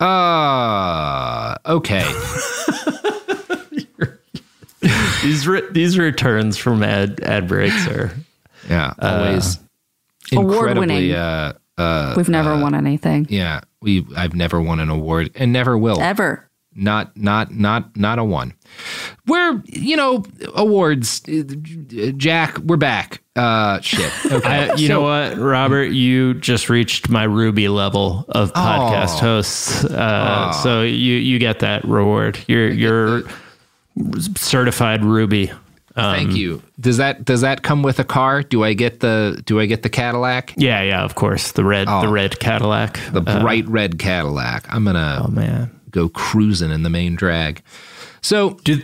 Uh, okay. these re- these returns from ad ad breaks are Yeah, always Award-winning. incredibly. Uh, uh, We've never won anything. yeah, we. I've never won an award and never will. Ever. Not, not, not, not a one. We're, you know, awards. uh, Jack, we're back. Uh, shit. Okay. I, you So- know what, Robert? You just reached my Ruby level of podcast Oh. hosts, uh, so you you get that reward. You're you're certified Ruby. Um, Thank you. Does that does that come with a car? Do I get the Do I get the Cadillac? Yeah, yeah, of course. The red Oh. the red Cadillac. The Uh, bright red Cadillac. I'm gonna oh man. Go cruising in the main drag. So Do,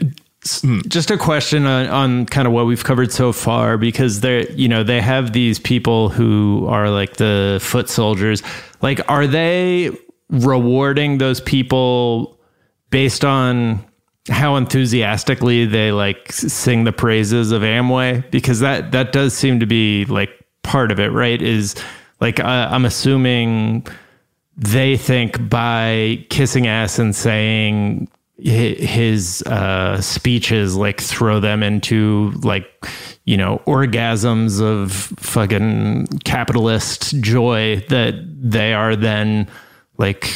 Just a question on, on kind of what we've covered so far, because they're, you know, they have these people who are like the foot soldiers. Like, are they rewarding those people based on how enthusiastically they like sing the praises of Amway? Because that, that does seem to be like part of it, right? Is like, uh, I'm assuming they think by kissing ass and saying his uh, speeches like throw them into like you know orgasms of fucking capitalist joy that they are then like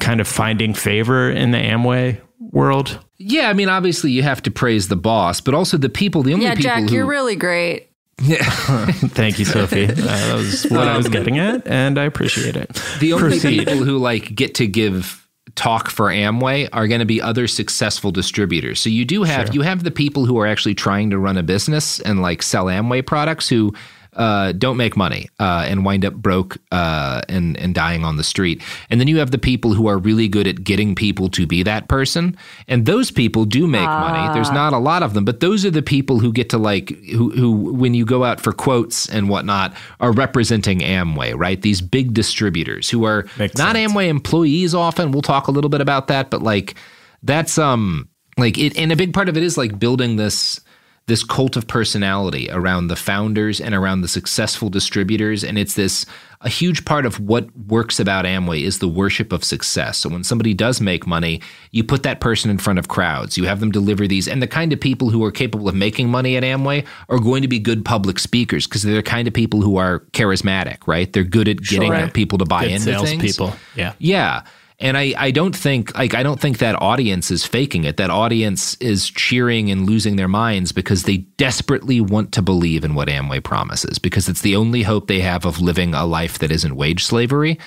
kind of finding favor in the Amway world. Yeah, I mean, obviously you have to praise the boss, but also the people. The only people. yeah, people Jack, who, you're really great. Yeah. Thank you, Sophie. Uh, that was what I was getting at, and I appreciate it. The only Proceed. people who like get to give talk for Amway are going to be other successful distributors. So you do have Sure. you have the people who are actually trying to run a business and like sell Amway products who uh, don't make money uh, and wind up broke uh, and and dying on the street. And then you have the people who are really good at getting people to be that person. And those people do make money. There's not a lot of them, but those are the people who get to like who who when you go out for quotes and whatnot are representing Amway, right? These big distributors who are not Amway employees often. We'll talk a little bit about that, but like that's um like it and a big part of it is like building this this cult of personality around the founders and around the successful distributors and it's this a huge part of what works about Amway is the worship of success. So when somebody does make money, you put that person in front of crowds. You have them deliver these and the kind of people who are capable of making money at Amway are going to be good public speakers because they're the kind of people who are charismatic, right? They're good at getting Sure. people to buy Good into things. salespeople. Yeah. Yeah. And I, I don't think like I don't think that audience is faking it. That audience is cheering and losing their minds because they desperately want to believe in what Amway promises because it's the only hope they have of living a life that isn't wage slavery.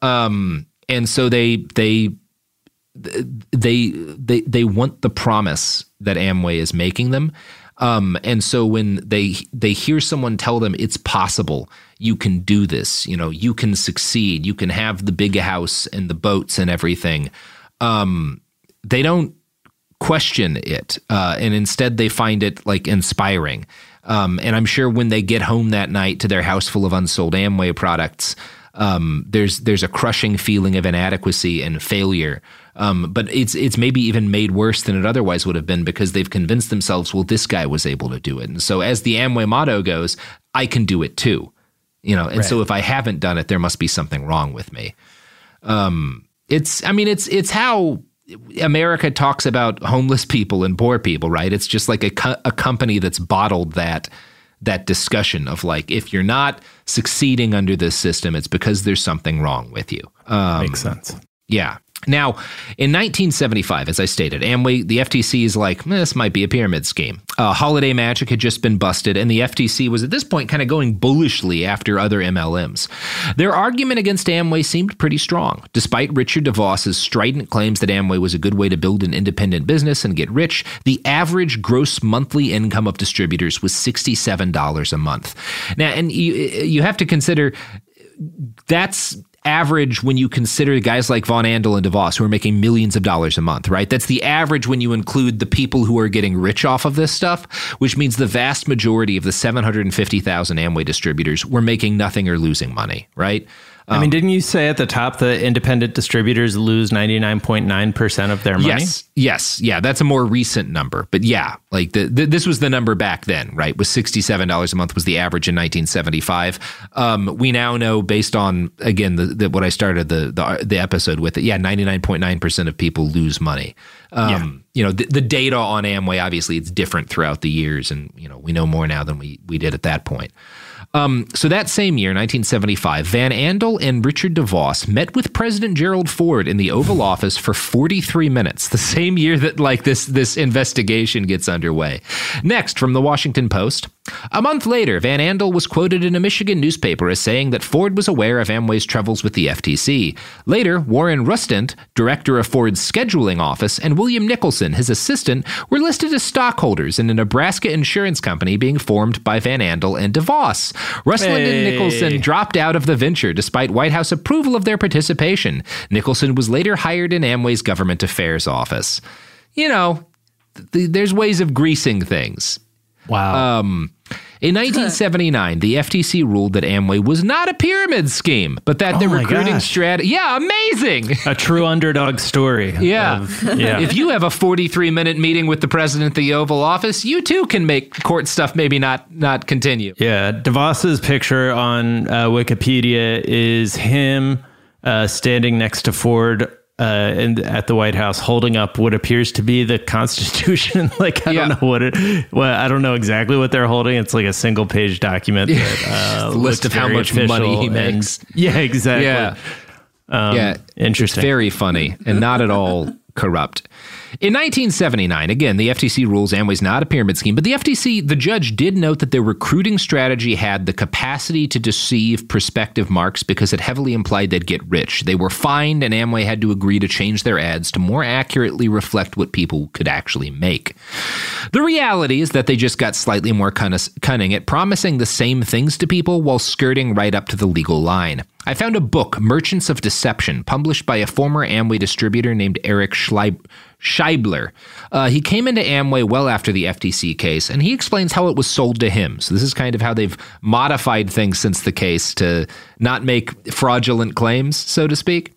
Um, and so they they they they they want the promise that Amway is making them. Um, and so when they they hear someone tell them it's possible, you can do this, you know, you can succeed, you can have the big house and the boats and everything. Um, they don't question it, uh, and instead they find it like inspiring. Um, and I'm sure when they get home that night to their house full of unsold Amway products, um, there's there's a crushing feeling of inadequacy and failure. Um, but it's it's maybe even made worse than it otherwise would have been because they've convinced themselves, well, this guy was able to do it, and so as the Amway motto goes, I can do it too. You know, and so if I haven't done it, there must be something wrong with me. Um, it's I mean it's it's how America talks about homeless people and poor people, right? It's just like a co- a company that's bottled that that discussion of like if you're not succeeding under this system, it's because there's something wrong with you. Um, Makes sense. Yeah. Now, in 1975, as I stated, Amway, the FTC is like, "Eh, this might be a pyramid scheme. Uh, Holiday Magic had just been busted, and the FTC was at this point kind of going bullishly after other MLMs. Their argument against Amway seemed pretty strong, despite Richard DeVos's strident claims that Amway was a good way to build an independent business and get rich. The average gross monthly income of distributors was $67 a month. Now, and you you have to consider that's average when you consider guys like Van Andel and DeVos who are making millions of dollars a month, right? That's the average when you include the people who are getting rich off of this stuff, which means the vast majority of the 750,000 Amway distributors were making nothing or losing money, right? I mean, didn't you say at the top that independent distributors lose 99.9% of their money? Yes, yes, yeah. That's a more recent number, but yeah, like the, the, this was the number back then, right? Was sixty seven dollars a month was the average in nineteen seventy five. Um, we now know based on again the, the what I started the, the the episode with. It, yeah, ninety nine point nine percent of people lose money. Um, You know, the, the data on Amway obviously it's different throughout the years, and you know we know more now than we we did at that point. Um, so that same year, 1975, Van Andel and Richard DeVos met with President Gerald Ford in the Oval Office for 43 minutes. The same year that like this this investigation gets underway. Next, from the Washington Post. A month later, Van Andel was quoted in a Michigan newspaper as saying that Ford was aware of Amway's troubles with the FTC. Later, Warren Rustand, director of Ford's scheduling office, and William Nicholson, his assistant, were listed as stockholders in a Nebraska insurance company being formed by Van Andel and DeVos. Rustand and Nicholson dropped out of the venture despite White House approval of their participation. Nicholson was later hired in Amway's government affairs office. You know, th- there's ways of greasing things. Wow. Um, in 1979, the FTC ruled that Amway was not a pyramid scheme, but that the Oh my recruiting gosh. strategy. Yeah, amazing. a true underdog story. Yeah. of- yeah. If you have a 43 minute meeting with the president at the Oval Office, you too can make court stuff maybe not not continue. Yeah, DeVos's picture on uh, Wikipedia is him uh, standing next to Ford uh, in, at the White House, holding up what appears to be the Constitution. like I Yeah. don't know what it. Well, I don't know exactly what they're holding. It's like a single page document. That, uh, list of how much money he and- makes. yeah, exactly. Yeah. Um, yeah, interesting. It's very funny and not at all corrupt. In 1979, again, the FTC rules Amway's not a pyramid scheme, but the FTC, the judge did note that their recruiting strategy had the capacity to deceive prospective marks because it heavily implied they'd get rich. They were fined, and Amway had to agree to change their ads to more accurately reflect what people could actually make. The reality is that they just got slightly more cunning at promising the same things to people while skirting right up to the legal line. I found a book, Merchants of Deception, published by a former Amway distributor named Eric Schleib- Scheibeler. Uh, he came into Amway well after the FTC case, and he explains how it was sold to him. So, this is kind of how they've modified things since the case to not make fraudulent claims, so to speak.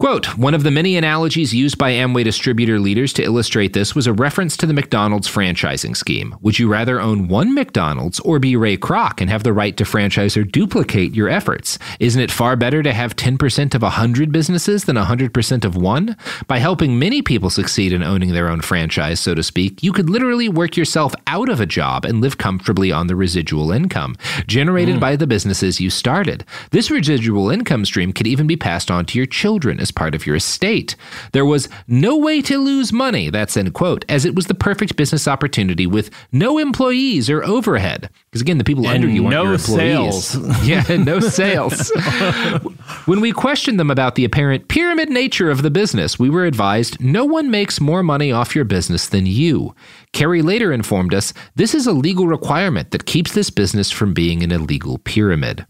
Quote, one of the many analogies used by Amway distributor leaders to illustrate this was a reference to the McDonald's franchising scheme. Would you rather own one McDonald's or be Ray Kroc and have the right to franchise or duplicate your efforts? Isn't it far better to have 10% of 100 businesses than 100% of one? By helping many people succeed in owning their own franchise, so to speak, you could literally work yourself out of a job and live comfortably on the residual income generated hmm. by the businesses you started. This residual income stream could even be passed on to your children as part of your estate. There was no way to lose money, that's end quote, as it was the perfect business opportunity with no employees or overhead. Because again, the people And under you aren't your employees. sales. yeah, no sales. when we questioned them about the apparent pyramid nature of the business, we were advised no one makes more money off your business than you. Kerry later informed us this is a legal requirement that keeps this business from being an illegal pyramid.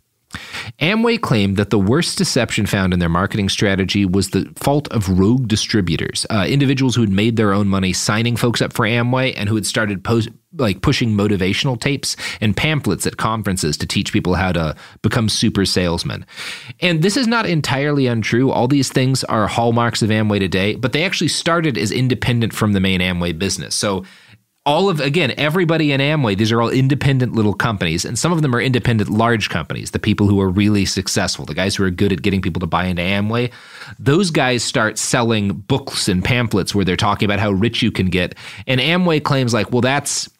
Amway claimed that the worst deception found in their marketing strategy was the fault of rogue distributors, uh, individuals who had made their own money signing folks up for Amway and who had started post, like pushing motivational tapes and pamphlets at conferences to teach people how to become super salesmen. And this is not entirely untrue. All these things are hallmarks of Amway today, but they actually started as independent from the main Amway business. So all of again everybody in amway these are all independent little companies and some of them are independent large companies the people who are really successful the guys who are good at getting people to buy into amway. Those guys start selling books and pamphlets where they're talking about how rich you can get and amway claims like well that's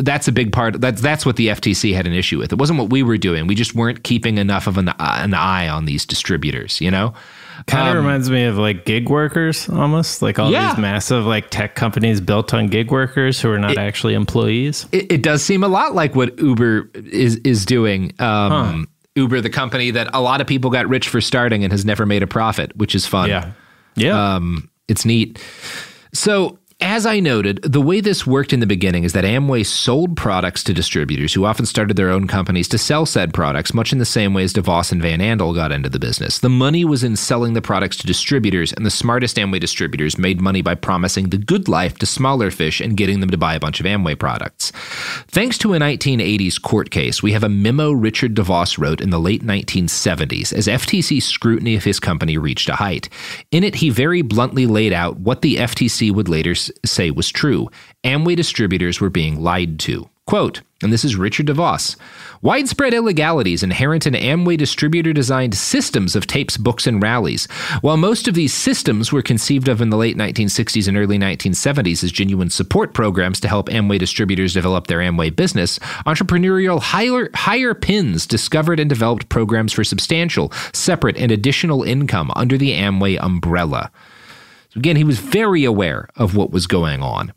that's a big part that's that's what the FTC had an issue with. It wasn't what we were doing. We just weren't keeping enough of an, an eye on these distributors you know Kind of Um, reminds me of like gig workers almost like all Yeah. these massive like tech companies built on gig workers who are not actually employees. it, it does seem a lot like what Uber is is doing. Um, Uber, the company that a lot of people got rich for starting and has never made a profit, which is fun. Yeah. Yeah. Um, it's neat. So, as I noted, the way this worked in the beginning is that Amway sold products to distributors who often started their own companies to sell said products, much in the same way as DeVos and Van Andel got into the business. The money was in selling the products to distributors, and the smartest Amway distributors made money by promising the good life to smaller fish and getting them to buy a bunch of Amway products. Thanks to a 1980s court case, we have a memo Richard DeVos wrote in the late 1970s as FTC scrutiny of his company reached a height. In it, he very bluntly laid out what the FTC would later say was true. Amway distributors were being lied to. Quote, and this is Richard DeVos. Widespread illegalities inherent in Amway distributor designed systems of tapes, books, and rallies. While most of these systems were conceived of in the late 1960s and early 1970s as genuine support programs to help Amway distributors develop their Amway business, entrepreneurial higher, hire pins discovered and developed programs for substantial, separate, and additional income under the Amway umbrella. So again, he was very aware of what was going on.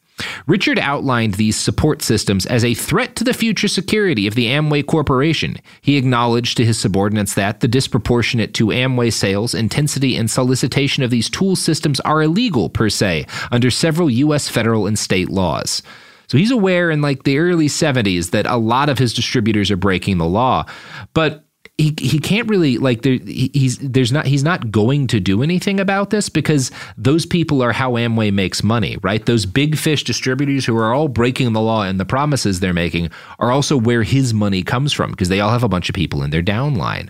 Richard outlined these support systems as a threat to the future security of the Amway Corporation. He acknowledged to his subordinates that the disproportionate to Amway sales, intensity, and solicitation of these tool systems are illegal per se under several U.S. federal and state laws. So he's aware in like the early 70s that a lot of his distributors are breaking the law. But he he can't really like there he's there's not he's not going to do anything about this because those people are how Amway makes money, right? Those big fish distributors who are all breaking the law and the promises they're making are also where his money comes from because they all have a bunch of people in their downline.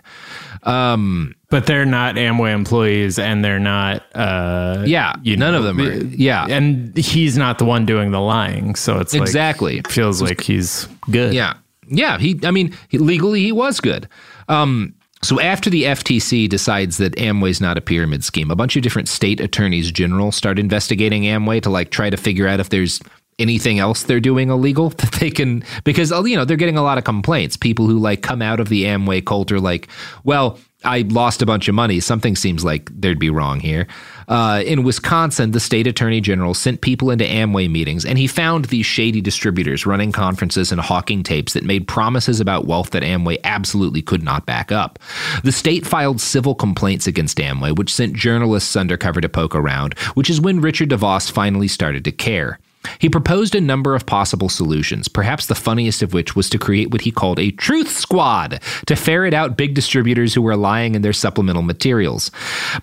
Um, but they're not Amway employees, and they're not. Uh, yeah, none know, of them are. Yeah, and he's not the one doing the lying, so it's exactly like, feels like he's good. Yeah, yeah. He, I mean, he, legally he was good. Um, so after the FTC decides that Amway's not a pyramid scheme, a bunch of different state attorneys general start investigating Amway to like try to figure out if there's anything else they're doing illegal that they can because you know they're getting a lot of complaints. People who like come out of the amway cult are like well i lost a bunch of money. Something seems like there'd be wrong here uh, in wisconsin the state attorney general sent people into amway meetings and he found these shady distributors running conferences and hawking tapes that made promises about wealth that amway absolutely could not back up. The state filed civil complaints against amway which sent journalists undercover to poke around which is when richard devos finally started to care he proposed a number of possible solutions, perhaps the funniest of which was to create what he called a truth squad to ferret out big distributors who were lying in their supplemental materials.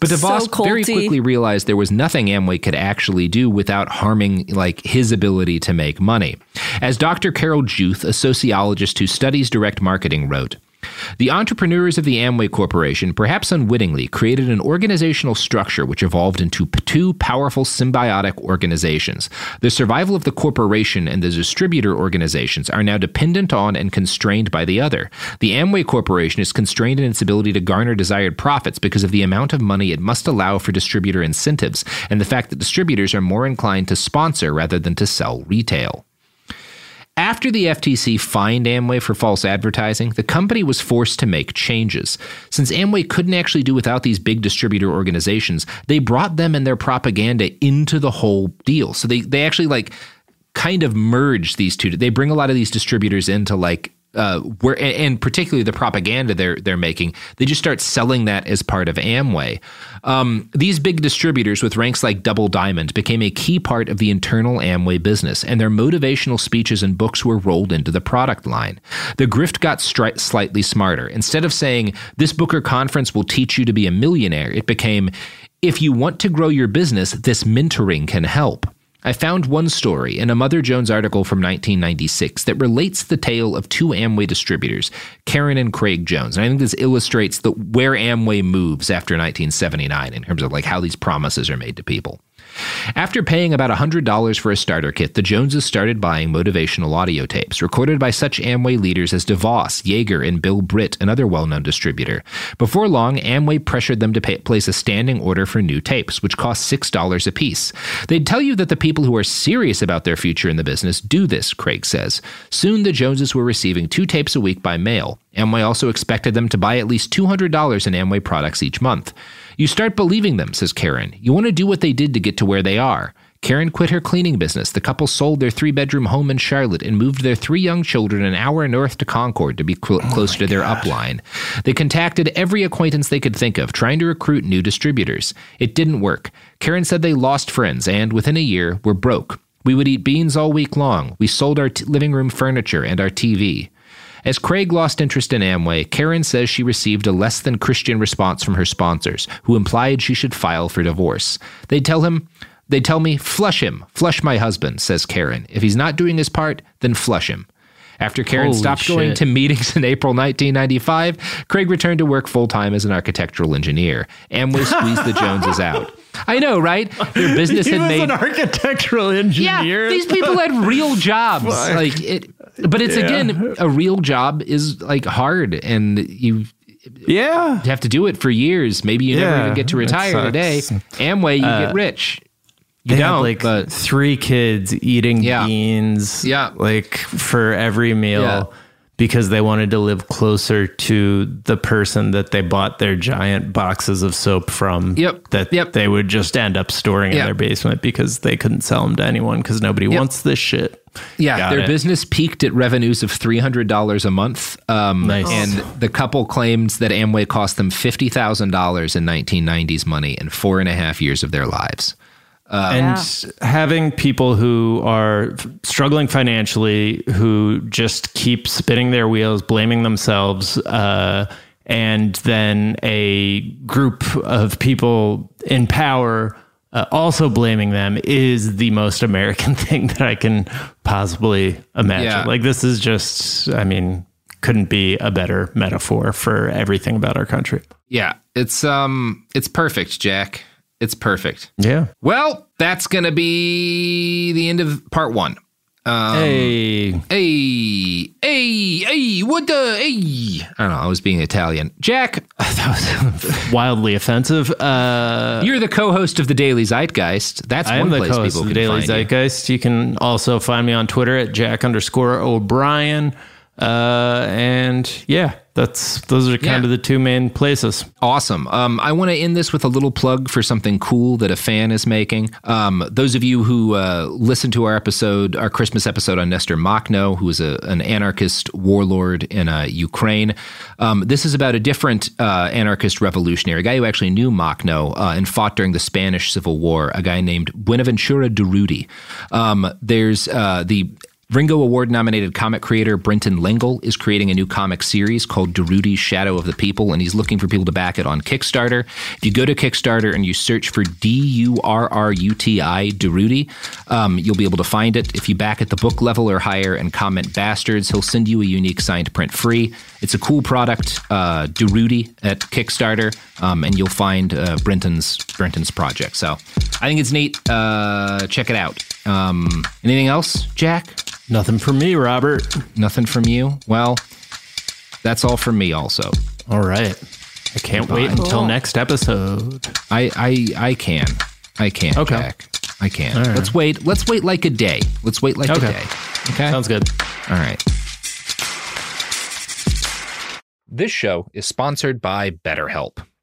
But DeVos so very quickly realized there was nothing Amway could actually do without harming like his ability to make money. As Dr. Carol Juth, a sociologist who studies direct marketing, wrote, the entrepreneurs of the Amway Corporation, perhaps unwittingly, created an organizational structure which evolved into two powerful symbiotic organizations. The survival of the corporation and the distributor organizations are now dependent on and constrained by the other. The Amway Corporation is constrained in its ability to garner desired profits because of the amount of money it must allow for distributor incentives and the fact that distributors are more inclined to sponsor rather than to sell retail. After the FTC fined Amway for false advertising, the company was forced to make changes. Since Amway couldn't actually do without these big distributor organizations, they brought them and their propaganda into the whole deal. So they, they actually like kind of merge these two. They bring a lot of these distributors into like uh, where and particularly the propaganda they're they're making, they just start selling that as part of Amway. Um, these big distributors with ranks like Double Diamond became a key part of the internal Amway business, and their motivational speeches and books were rolled into the product line. The grift got stri- slightly smarter. Instead of saying this book or conference will teach you to be a millionaire, it became if you want to grow your business, this mentoring can help. I found one story in a Mother Jones article from 1996 that relates the tale of two Amway distributors, Karen and Craig Jones. And I think this illustrates the where Amway moves after 1979 in terms of like how these promises are made to people. After paying about $100 for a starter kit, the Joneses started buying motivational audio tapes, recorded by such Amway leaders as DeVos, Yager, and Bill Britt, another well known distributor. Before long, Amway pressured them to pay, place a standing order for new tapes, which cost $6 a piece. They'd tell you that the people who are serious about their future in the business do this, Craig says. Soon, the Joneses were receiving two tapes a week by mail. Amway also expected them to buy at least $200 in Amway products each month. You start believing them, says Karen. You want to do what they did to get to where they are. Karen quit her cleaning business. The couple sold their three bedroom home in Charlotte and moved their three young children an hour north to Concord to be cl- oh closer to their God. upline. They contacted every acquaintance they could think of, trying to recruit new distributors. It didn't work. Karen said they lost friends and, within a year, were broke. We would eat beans all week long. We sold our t- living room furniture and our TV. As Craig lost interest in Amway, Karen says she received a less than Christian response from her sponsors, who implied she should file for divorce. They tell him, they tell me, flush him, flush my husband, says Karen. If he's not doing his part, then flush him. After Karen Holy stopped shit. going to meetings in April 1995, Craig returned to work full time as an architectural engineer. Amway squeezed the Joneses out. I know, right? Their business he had made an architectural engineer. Yeah, these people had real jobs. like it, but it's yeah. again a real job is like hard, and you yeah you have to do it for years. Maybe you yeah, never even get to retire today. Amway, you uh, get rich. You they don't like but, three kids eating yeah. beans, yeah, like for every meal. Because they wanted to live closer to the person that they bought their giant boxes of soap from. Yep. That yep. they would just end up storing yep. in their basement because they couldn't sell them to anyone because nobody yep. wants this shit. Yeah, Got their it. business peaked at revenues of three hundred dollars a month. Um, nice. And the couple claims that Amway cost them fifty thousand dollars in nineteen nineties money in four and a half years of their lives. Um, and yeah. having people who are struggling financially, who just keep spinning their wheels, blaming themselves, uh, and then a group of people in power uh, also blaming them is the most American thing that I can possibly imagine. Yeah. Like, this is just, I mean, couldn't be a better metaphor for everything about our country. Yeah, it's um, it's perfect, Jack. It's perfect. Yeah. Well, that's gonna be the end of part one. Um, hey, hey, hey, hey! What the? Hey! I don't know. I was being Italian. Jack, that was wildly offensive. Uh, you're the co-host of the Daily Zeitgeist. That's I one am the place co-host people of the can Daily find you. Zeitgeist. You. can also find me on Twitter at Jack underscore O'Brien. Uh, and yeah, that's those are kind Yeah. of the two main places. Awesome. Um, I want to end this with a little plug for something cool that a fan is making. Um, those of you who uh, listened to our episode, our Christmas episode on Nestor Makhno, who is a, an anarchist warlord in uh, Ukraine, um, this is about a different uh, anarchist revolutionary, a guy who actually knew Makhno uh, and fought during the Spanish Civil War, a guy named Buenaventura Durruti. Um, there's uh, the Ringo Award nominated comic creator Brenton Lingle is creating a new comic series called Durruti's Shadow of the People, and he's looking for people to back it on Kickstarter. If you go to Kickstarter and you search for D U R R U T I Durruti, um, you'll be able to find it. If you back at the book level or higher and comment Bastards, he'll send you a unique signed print free. It's a cool product, uh, at Kickstarter, um, and you'll find uh, Brenton's Brenton's project. So I think it's neat. Uh, check it out. Um, anything else, Jack? Nothing from me, Robert. Nothing from you? Well, that's all from me also. All right. I can't wait until next episode. I I I can. I can, Okay. Jack. I can. All right. Let's wait. Let's wait like a day. Let's wait like Okay. a day. Okay. Sounds good. All right. This show is sponsored by BetterHelp.